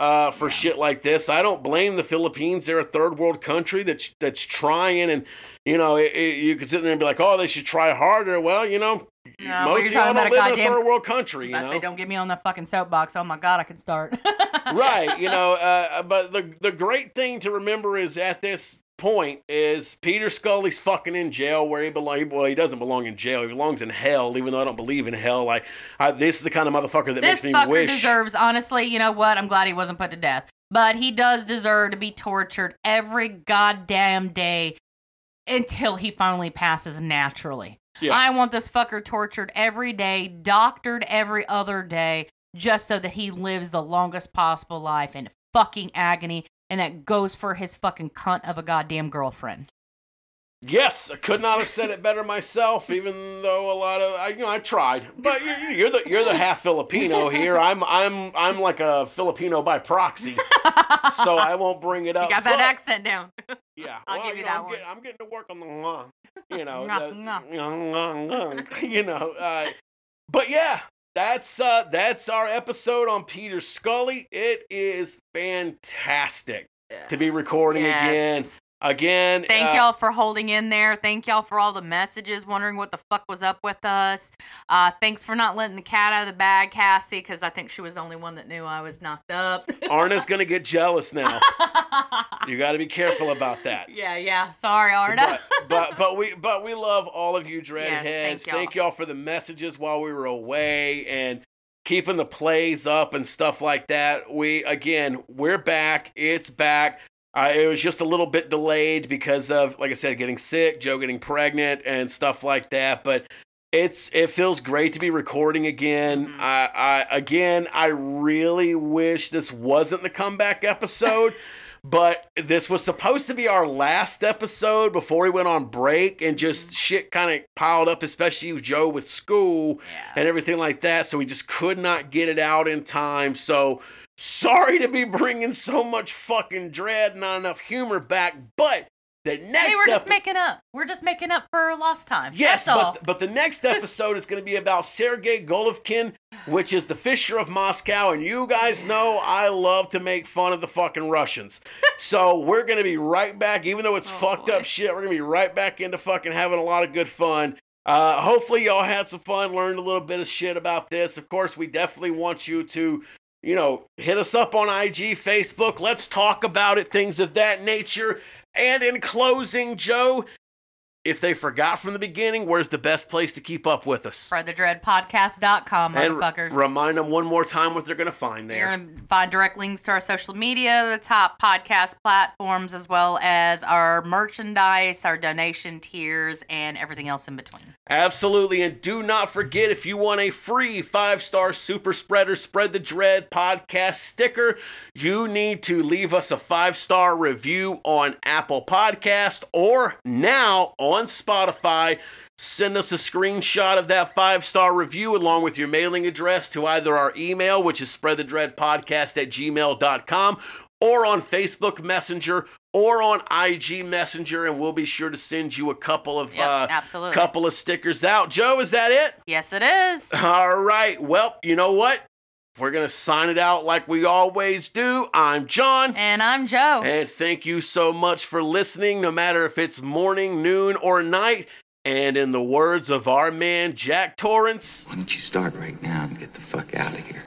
uh, for shit like this. I don't blame the Philippines. They're a third world country that's that's trying, and you know, it, it- you can sit there and be like, "Oh, they should try harder." Well, you know, No, most of y'all don't live a in a goddamn- third world country. You I know, say, don't get me on that fucking soapbox. Oh my god, I can start. right? You know, uh, but the the great thing to remember is at this point is Peter Scully's fucking in jail where he belongs. Well, he doesn't belong in jail. He belongs in hell. Even though I don't believe in hell, like I, this is the kind of motherfucker that this makes me wish. deserves, honestly, you know what? I'm glad he wasn't put to death. But he does deserve to be tortured every goddamn day until he finally passes naturally. Yeah. I want this fucker tortured every day, doctored every other day, just so that he lives the longest possible life in fucking agony. And that goes for his fucking cunt of a goddamn girlfriend. Yes, I could not have said it better myself. Even though a lot of I, you know, I tried. But you're, you're the you're the half Filipino here. I'm I'm I'm like a Filipino by proxy, so I won't bring it up. You got that But, accent down. Yeah, I'll well, give you know, that I'm, one. Getting, I'm getting to work on the, uh, you know, the, you know. Uh, but yeah, that's uh that's our episode on Peter Scully. It is fantastic to be recording. Yes. Again, Thank uh, y'all for holding in there. Thank y'all for all the messages, wondering what the fuck was up with us. Uh, thanks for not letting the cat out of the bag, Cassie, because I think she was the only one that knew I was knocked up. Arna's gonna get jealous now. You got to be careful about that. yeah, yeah. Sorry, Arna. But, but but we but we love all of you dreadheads. Yes, thank thank y'all for the messages while we were away and keeping the plays up and stuff like that. We again, we're back. It's back. Uh, it was just a little bit delayed because of, like I said, getting sick, Joe getting pregnant, and stuff like that. But it's it feels great to be recording again. Mhm. I, I again, I really wish this wasn't the comeback episode. But this was supposed to be our last episode before we went on break, and just shit kind of piled up, especially with Joe with school yeah. and everything like that. So we just could not get it out in time. So sorry to be bringing so much fucking dread, not enough humor back. But the next Hey, we're just epi- making up. We're just making up for lost time. Yes, That's all. but but the next episode is going to be about Sergei Golovkin, which is the Fisher of Moscow, and you guys know I love to make fun of the fucking Russians. so we're going to be right back, even though it's Oh, fucked boy. up shit. We're going to be right back into fucking having a lot of good fun. Uh, hopefully y'all had some fun, learned a little bit of shit about this. Of course, we definitely want you to, you know, hit us up on IG, Facebook. Let's talk about it, things of that nature. And in closing, Joe, if they forgot from the beginning, where's the best place to keep up with us? SpreadTheDreadPodcast.com, And motherfuckers. remind them one more time what they're going to find You're there. going to find direct links to our social media, the top podcast platforms, as well as our merchandise, our donation tiers, and everything else in between. Absolutely. And do not forget if you want a free five star super spreader, Spread the Dread podcast sticker, you need to leave us a five star review on Apple Podcast or now on Spotify. Send us a screenshot of that five star review along with your mailing address to either our email, which is spreadthedreadpodcast at gmail.com, or on Facebook Messenger or on IG Messenger, and we'll be sure to send you a couple of Yep, uh, absolutely. couple of stickers out. Joe, is that it? Yes, it is. All right. Well, you know what? We're going to sign it out like we always do. I'm John. And I'm Joe. And thank you so much for listening, no matter if it's morning, noon, or night. And in the words of our man, Jack Torrance, Why don't you start right now and get the fuck out of here?